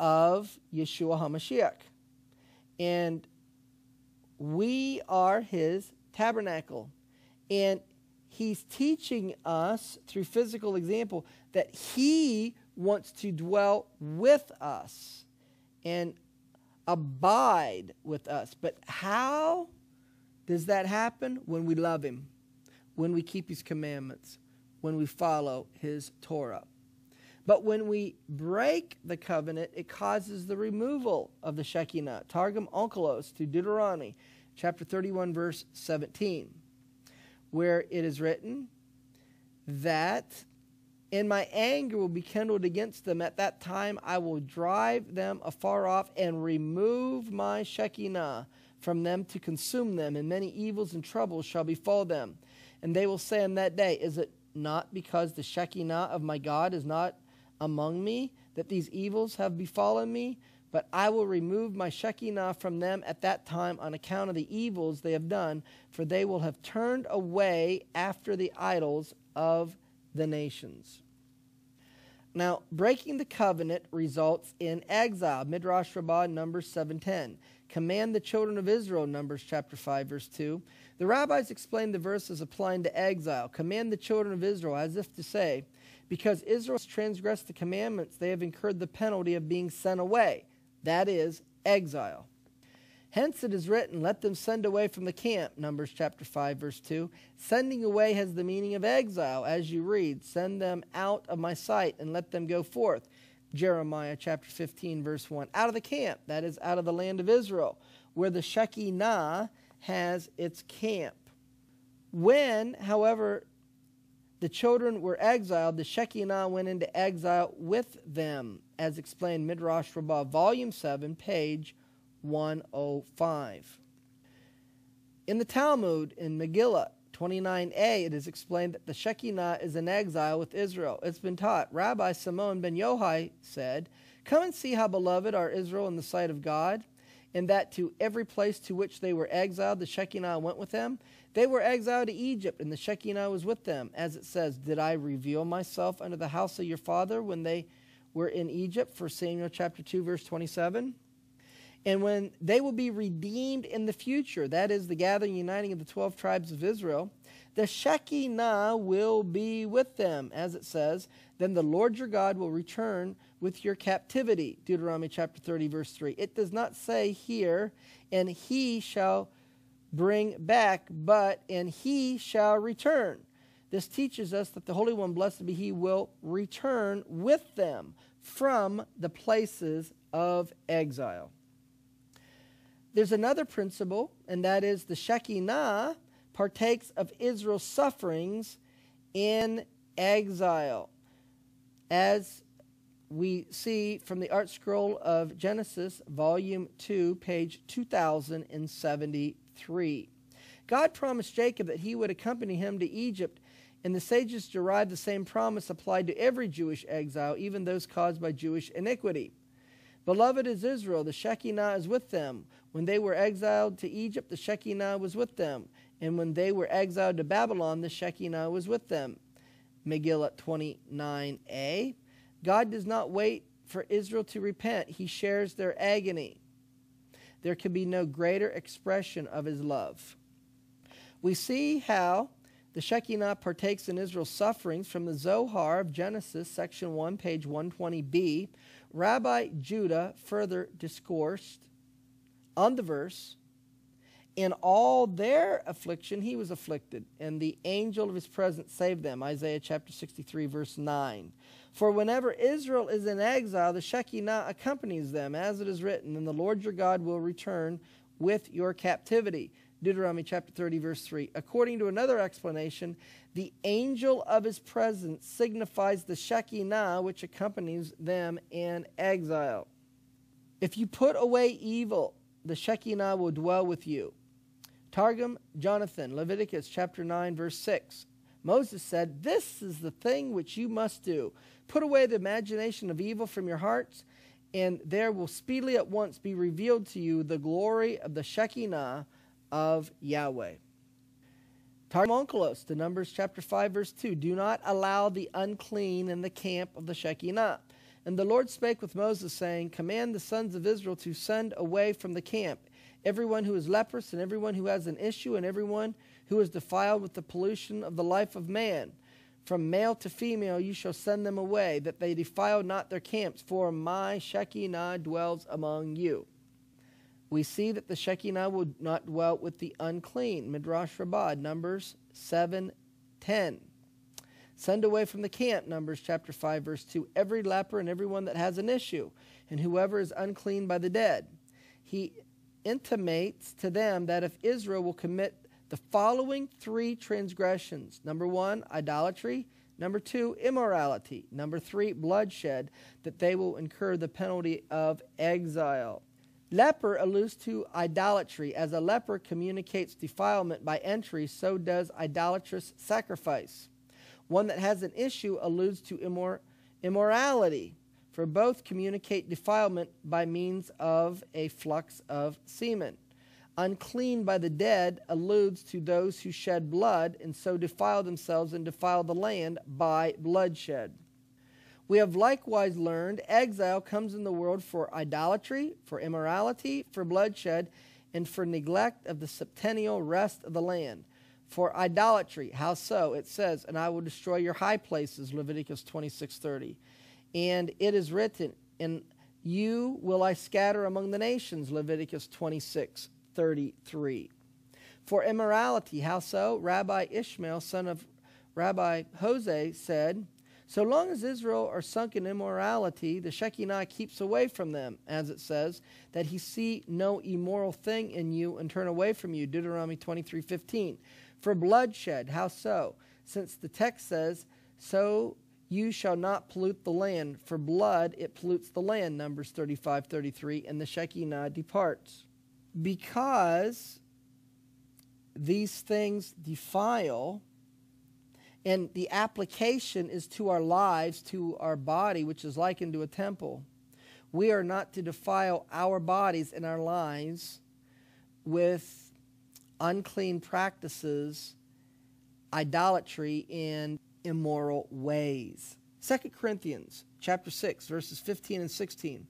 Speaker 1: of Yeshua HaMashiach. And we are his tabernacle. And he's teaching us through physical example that he wants to dwell with us and abide with us. But how does that happen? When we love him, when we keep his commandments, when we follow his Torah. But when we break the covenant, it causes the removal of the Shekinah. Targum Onkelos to Deuteronomy chapter 31, verse 17, where it is written that and my anger will be kindled against them. At that time I will drive them afar off and remove my Shekinah from them to consume them, and many evils and troubles shall befall them. And they will say on that day, Is it not because the Shekinah of my God is not among me that these evils have befallen me? But I will remove my Shekinah from them at that time on account of the evils they have done, for they will have turned away after the idols of the nations. Now, breaking the covenant results in exile. Midrash Rabbah, number 7.10. Command the children of Israel, Numbers chapter 5, verse 2. The rabbis explain the verse as applying to exile. Command the children of Israel, as if to say, because Israel has transgressed the commandments, they have incurred the penalty of being sent away. That is, exile. Hence it is written, Let them send away from the camp, Numbers chapter 5, verse 2. Sending away has the meaning of exile, as you read, Send them out of my sight and let them go forth. Jeremiah chapter 15, verse 1. Out of the camp, that is, out of the land of Israel, where the Shekinah has its camp. When, however, the children were exiled, the Shekinah went into exile with them, as explained Midrash Rabbah, volume 7, page 105. In the Talmud, in Megillah 29a, it is explained that the Shekinah is in exile with Israel. It's been taught. Rabbi Simon ben Yohai said, Come and see how beloved are Israel in the sight of God, and that to every place to which they were exiled, the Shekinah went with them. They were exiled to Egypt, and the Shekinah was with them. As it says, Did I reveal myself unto the house of your father when they were in Egypt? For Samuel chapter 2, verse 27. And when they will be redeemed in the future, that is the gathering, uniting of the 12 tribes of Israel, the Shekinah will be with them, as it says, then the Lord your God will return with your captivity. Deuteronomy chapter 30, verse 3. It does not say here, and he shall bring back, but and he shall return. This teaches us that the Holy One, blessed be he, will return with them from the places of exile. There's another principle, and that is the Shekinah partakes of Israel's sufferings in exile. As we see from the ArtScroll of Genesis, volume 2, page 2073. God promised Jacob that he would accompany him to Egypt, and the sages derived the same promise applied to every Jewish exile, even those caused by Jewish iniquity. Beloved is Israel, the Shekinah is with them. When they were exiled to Egypt, the Shekinah was with them. And when they were exiled to Babylon, the Shekinah was with them. Megillah 29a. God does not wait for Israel to repent, He shares their agony. There can be no greater expression of His love. We see how the Shekinah partakes in Israel's sufferings from the Zohar of Genesis, section 1, page 120b. Rabbi Judah further discoursed on the verse in all their affliction he was afflicted and the angel of his presence saved them. Isaiah chapter 63 verse 9 for whenever israel is in exile the shekinah accompanies them as it is written and the lord your god will return with your captivity deuteronomy chapter 30 verse 3 according to another explanation the angel of his presence signifies the shekinah which accompanies them in exile if you put away evil the Shekinah will dwell with you. Targum Jonathan, Leviticus chapter 9, verse 6. Moses said, This is the thing which you must do. Put away the imagination of evil from your hearts, and there will speedily at once be revealed to you the glory of the Shekinah of Yahweh. Targum Onkelos, to Numbers chapter 5, verse 2. Do not allow the unclean in the camp of the Shekinah. And the Lord spake with Moses, saying, Command the sons of Israel to send away from the camp everyone who is leprous, and everyone who has an issue, and everyone who is defiled with the pollution of the life of man. From male to female you shall send them away, that they defile not their camps, for my Shekinah dwells among you. We see that the Shekinah would not dwell with the unclean. Midrash Rabbah, Numbers 7 10. Send away from the camp, Numbers chapter 5, verse 2, every leper and everyone that has an issue, and whoever is unclean by the dead. He intimates to them that if Israel will commit the following three transgressions number one, idolatry. Number two, immorality. Number three, bloodshed, that they will incur the penalty of exile. Leper alludes to idolatry. As a leper communicates defilement by entry, so does idolatrous sacrifice. One that has an issue alludes to immor- immorality, for both communicate defilement by means of a flux of semen. Unclean by the dead alludes to those who shed blood and so defile themselves and defile the land by bloodshed. We have likewise learned exile comes in the world for idolatry, for immorality, for bloodshed, and for neglect of the septennial rest of the land. For idolatry, how so? It says, "And I will destroy your high places," Leviticus 26:30. And it is written, "And you will I scatter among the nations," Leviticus 26:33. For immorality, how so? Rabbi Ishmael, son of Rabbi Hosea, said, so long as Israel are sunk in immorality, the Shekinah keeps away from them, as it says, that he see no immoral thing in you and turn away from you. Deuteronomy 23:15. For bloodshed, how so? Since the text says, "So you shall not pollute the land, for blood it pollutes the land." Numbers 35:33, and the Shekinah departs. Because these things defile and the application is to our lives, to our body, which is likened to a temple. We are not to defile our bodies and our lives with unclean practices, idolatry, and immoral ways. 2 Corinthians chapter 6 verses 15 and 16.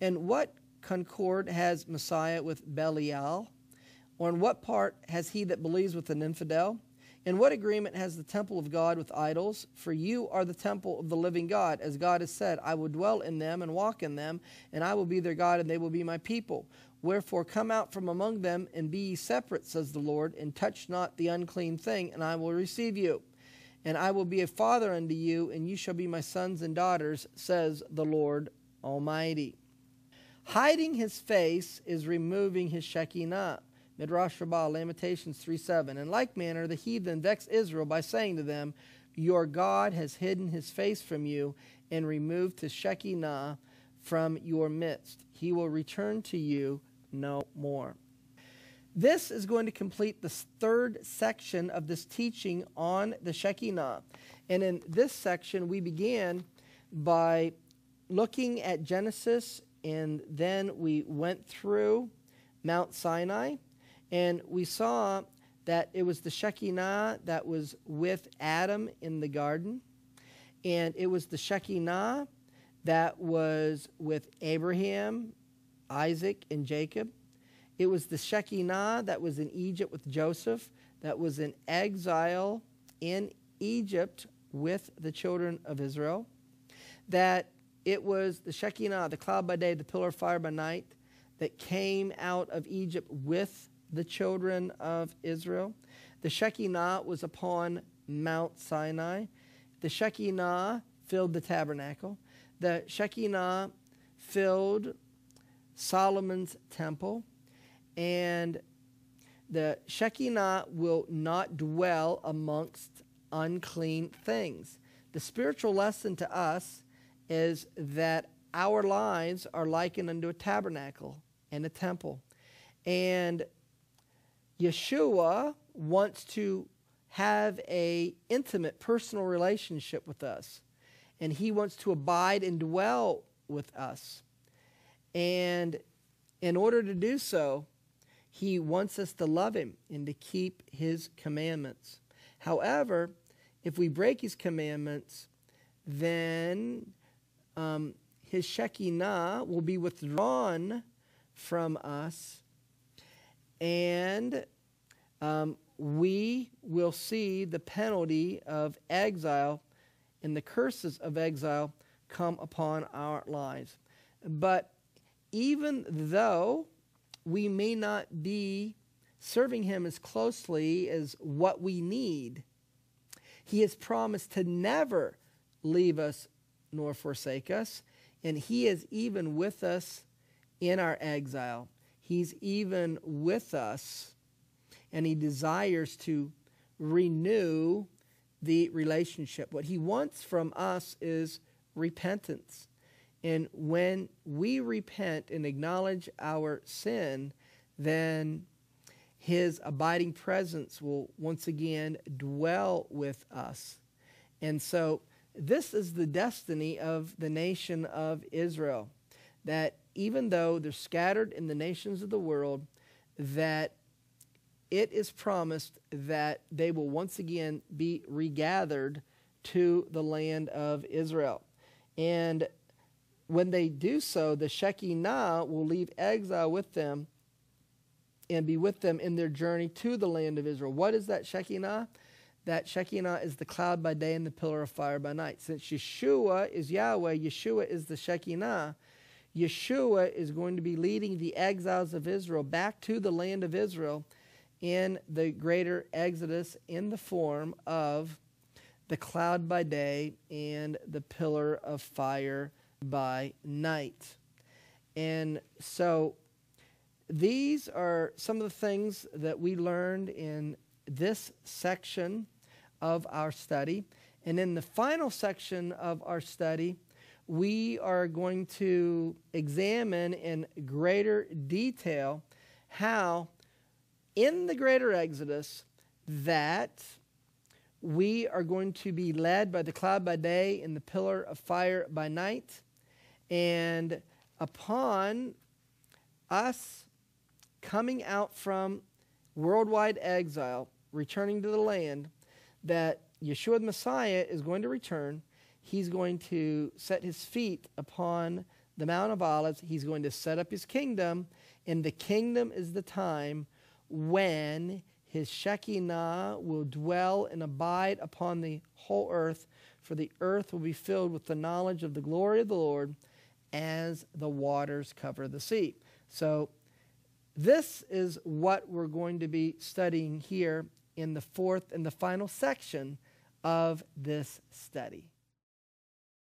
Speaker 1: And what concord has Messiah with Belial? Or in what part has he that believes with an infidel? In what agreement has the temple of God with idols? For you are the temple of the living God. As God has said, I will dwell in them and walk in them, and I will be their God, and they will be my people. Wherefore come out from among them, and be ye separate, says the Lord, and touch not the unclean thing, and I will receive you. And I will be a father unto you, and you shall be my sons and daughters, says the Lord Almighty. Hiding his face is removing his Shekinah. Midrash Rabbah, Lamentations 3 7. In like manner, the heathen vex Israel by saying to them, Your God has hidden his face from you and removed his Shekinah from your midst. He will return to you no more. This is going to complete the third section of this teaching on the Shekinah. And in this section, we began by looking at Genesis, and then we went through Mount Sinai and we saw that it was the Shekinah that was with Adam in the garden. And it was the Shekinah that was with Abraham, Isaac, and Jacob. It was the Shekinah that was in Egypt with Joseph, that was in exile in Egypt with the children of Israel. That it was the Shekinah, the cloud by day, the pillar of fire by night, that came out of Egypt with the children of Israel. The Shekinah was upon Mount Sinai. The Shekinah filled the tabernacle. The Shekinah filled Solomon's temple. And the Shekinah will not dwell amongst unclean things. The spiritual lesson to us is that our lives are likened unto a tabernacle and a temple. And Yeshua wants to have a intimate personal relationship with us and he wants to abide and dwell with us. And in order to do so he wants us to love him and to keep his commandments. However if we break his commandments then um, his shekinah will be withdrawn from us and um, we will see the penalty of exile and the curses of exile come upon our lives. But even though we may not be serving Him as closely as what we need, He has promised to never leave us nor forsake us. And He is even with us in our exile. He's even with us, and He desires to renew the relationship. What He wants from us is repentance. And when we repent and acknowledge our sin, then his abiding presence will once again dwell with us. And so, this is the destiny of the nation of Israel. That even though they're scattered in the nations of the world, that it is promised that they will once again be regathered to the land of Israel. And when they do so, the Shekinah will leave exile with them and be with them in their journey to the land of Israel. What is that Shekinah? That Shekinah is the cloud by day and the pillar of fire by night. Since Yeshua is Yahweh, Yeshua is the Shekinah. Yeshua is going to be leading the exiles of Israel back to the land of Israel in the greater exodus in the form of the cloud by day and the pillar of fire by night. And so these are some of the things that we learned in this section of our study. And in the final section of our study, we are going to examine in greater detail how, in the greater Exodus, that we are going to be led by the cloud by day and the pillar of fire by night. And upon us coming out from worldwide exile, returning to the land, that Yeshua the Messiah is going to return. He's going to set his feet upon the Mount of Olives. He's going to set up his kingdom. And the kingdom is the time when his Shekinah will dwell and abide upon the whole earth, for the earth will be filled with the knowledge of the glory of the Lord as the waters cover the sea. So, this is what we're going to be studying here in the fourth and the final section of this study.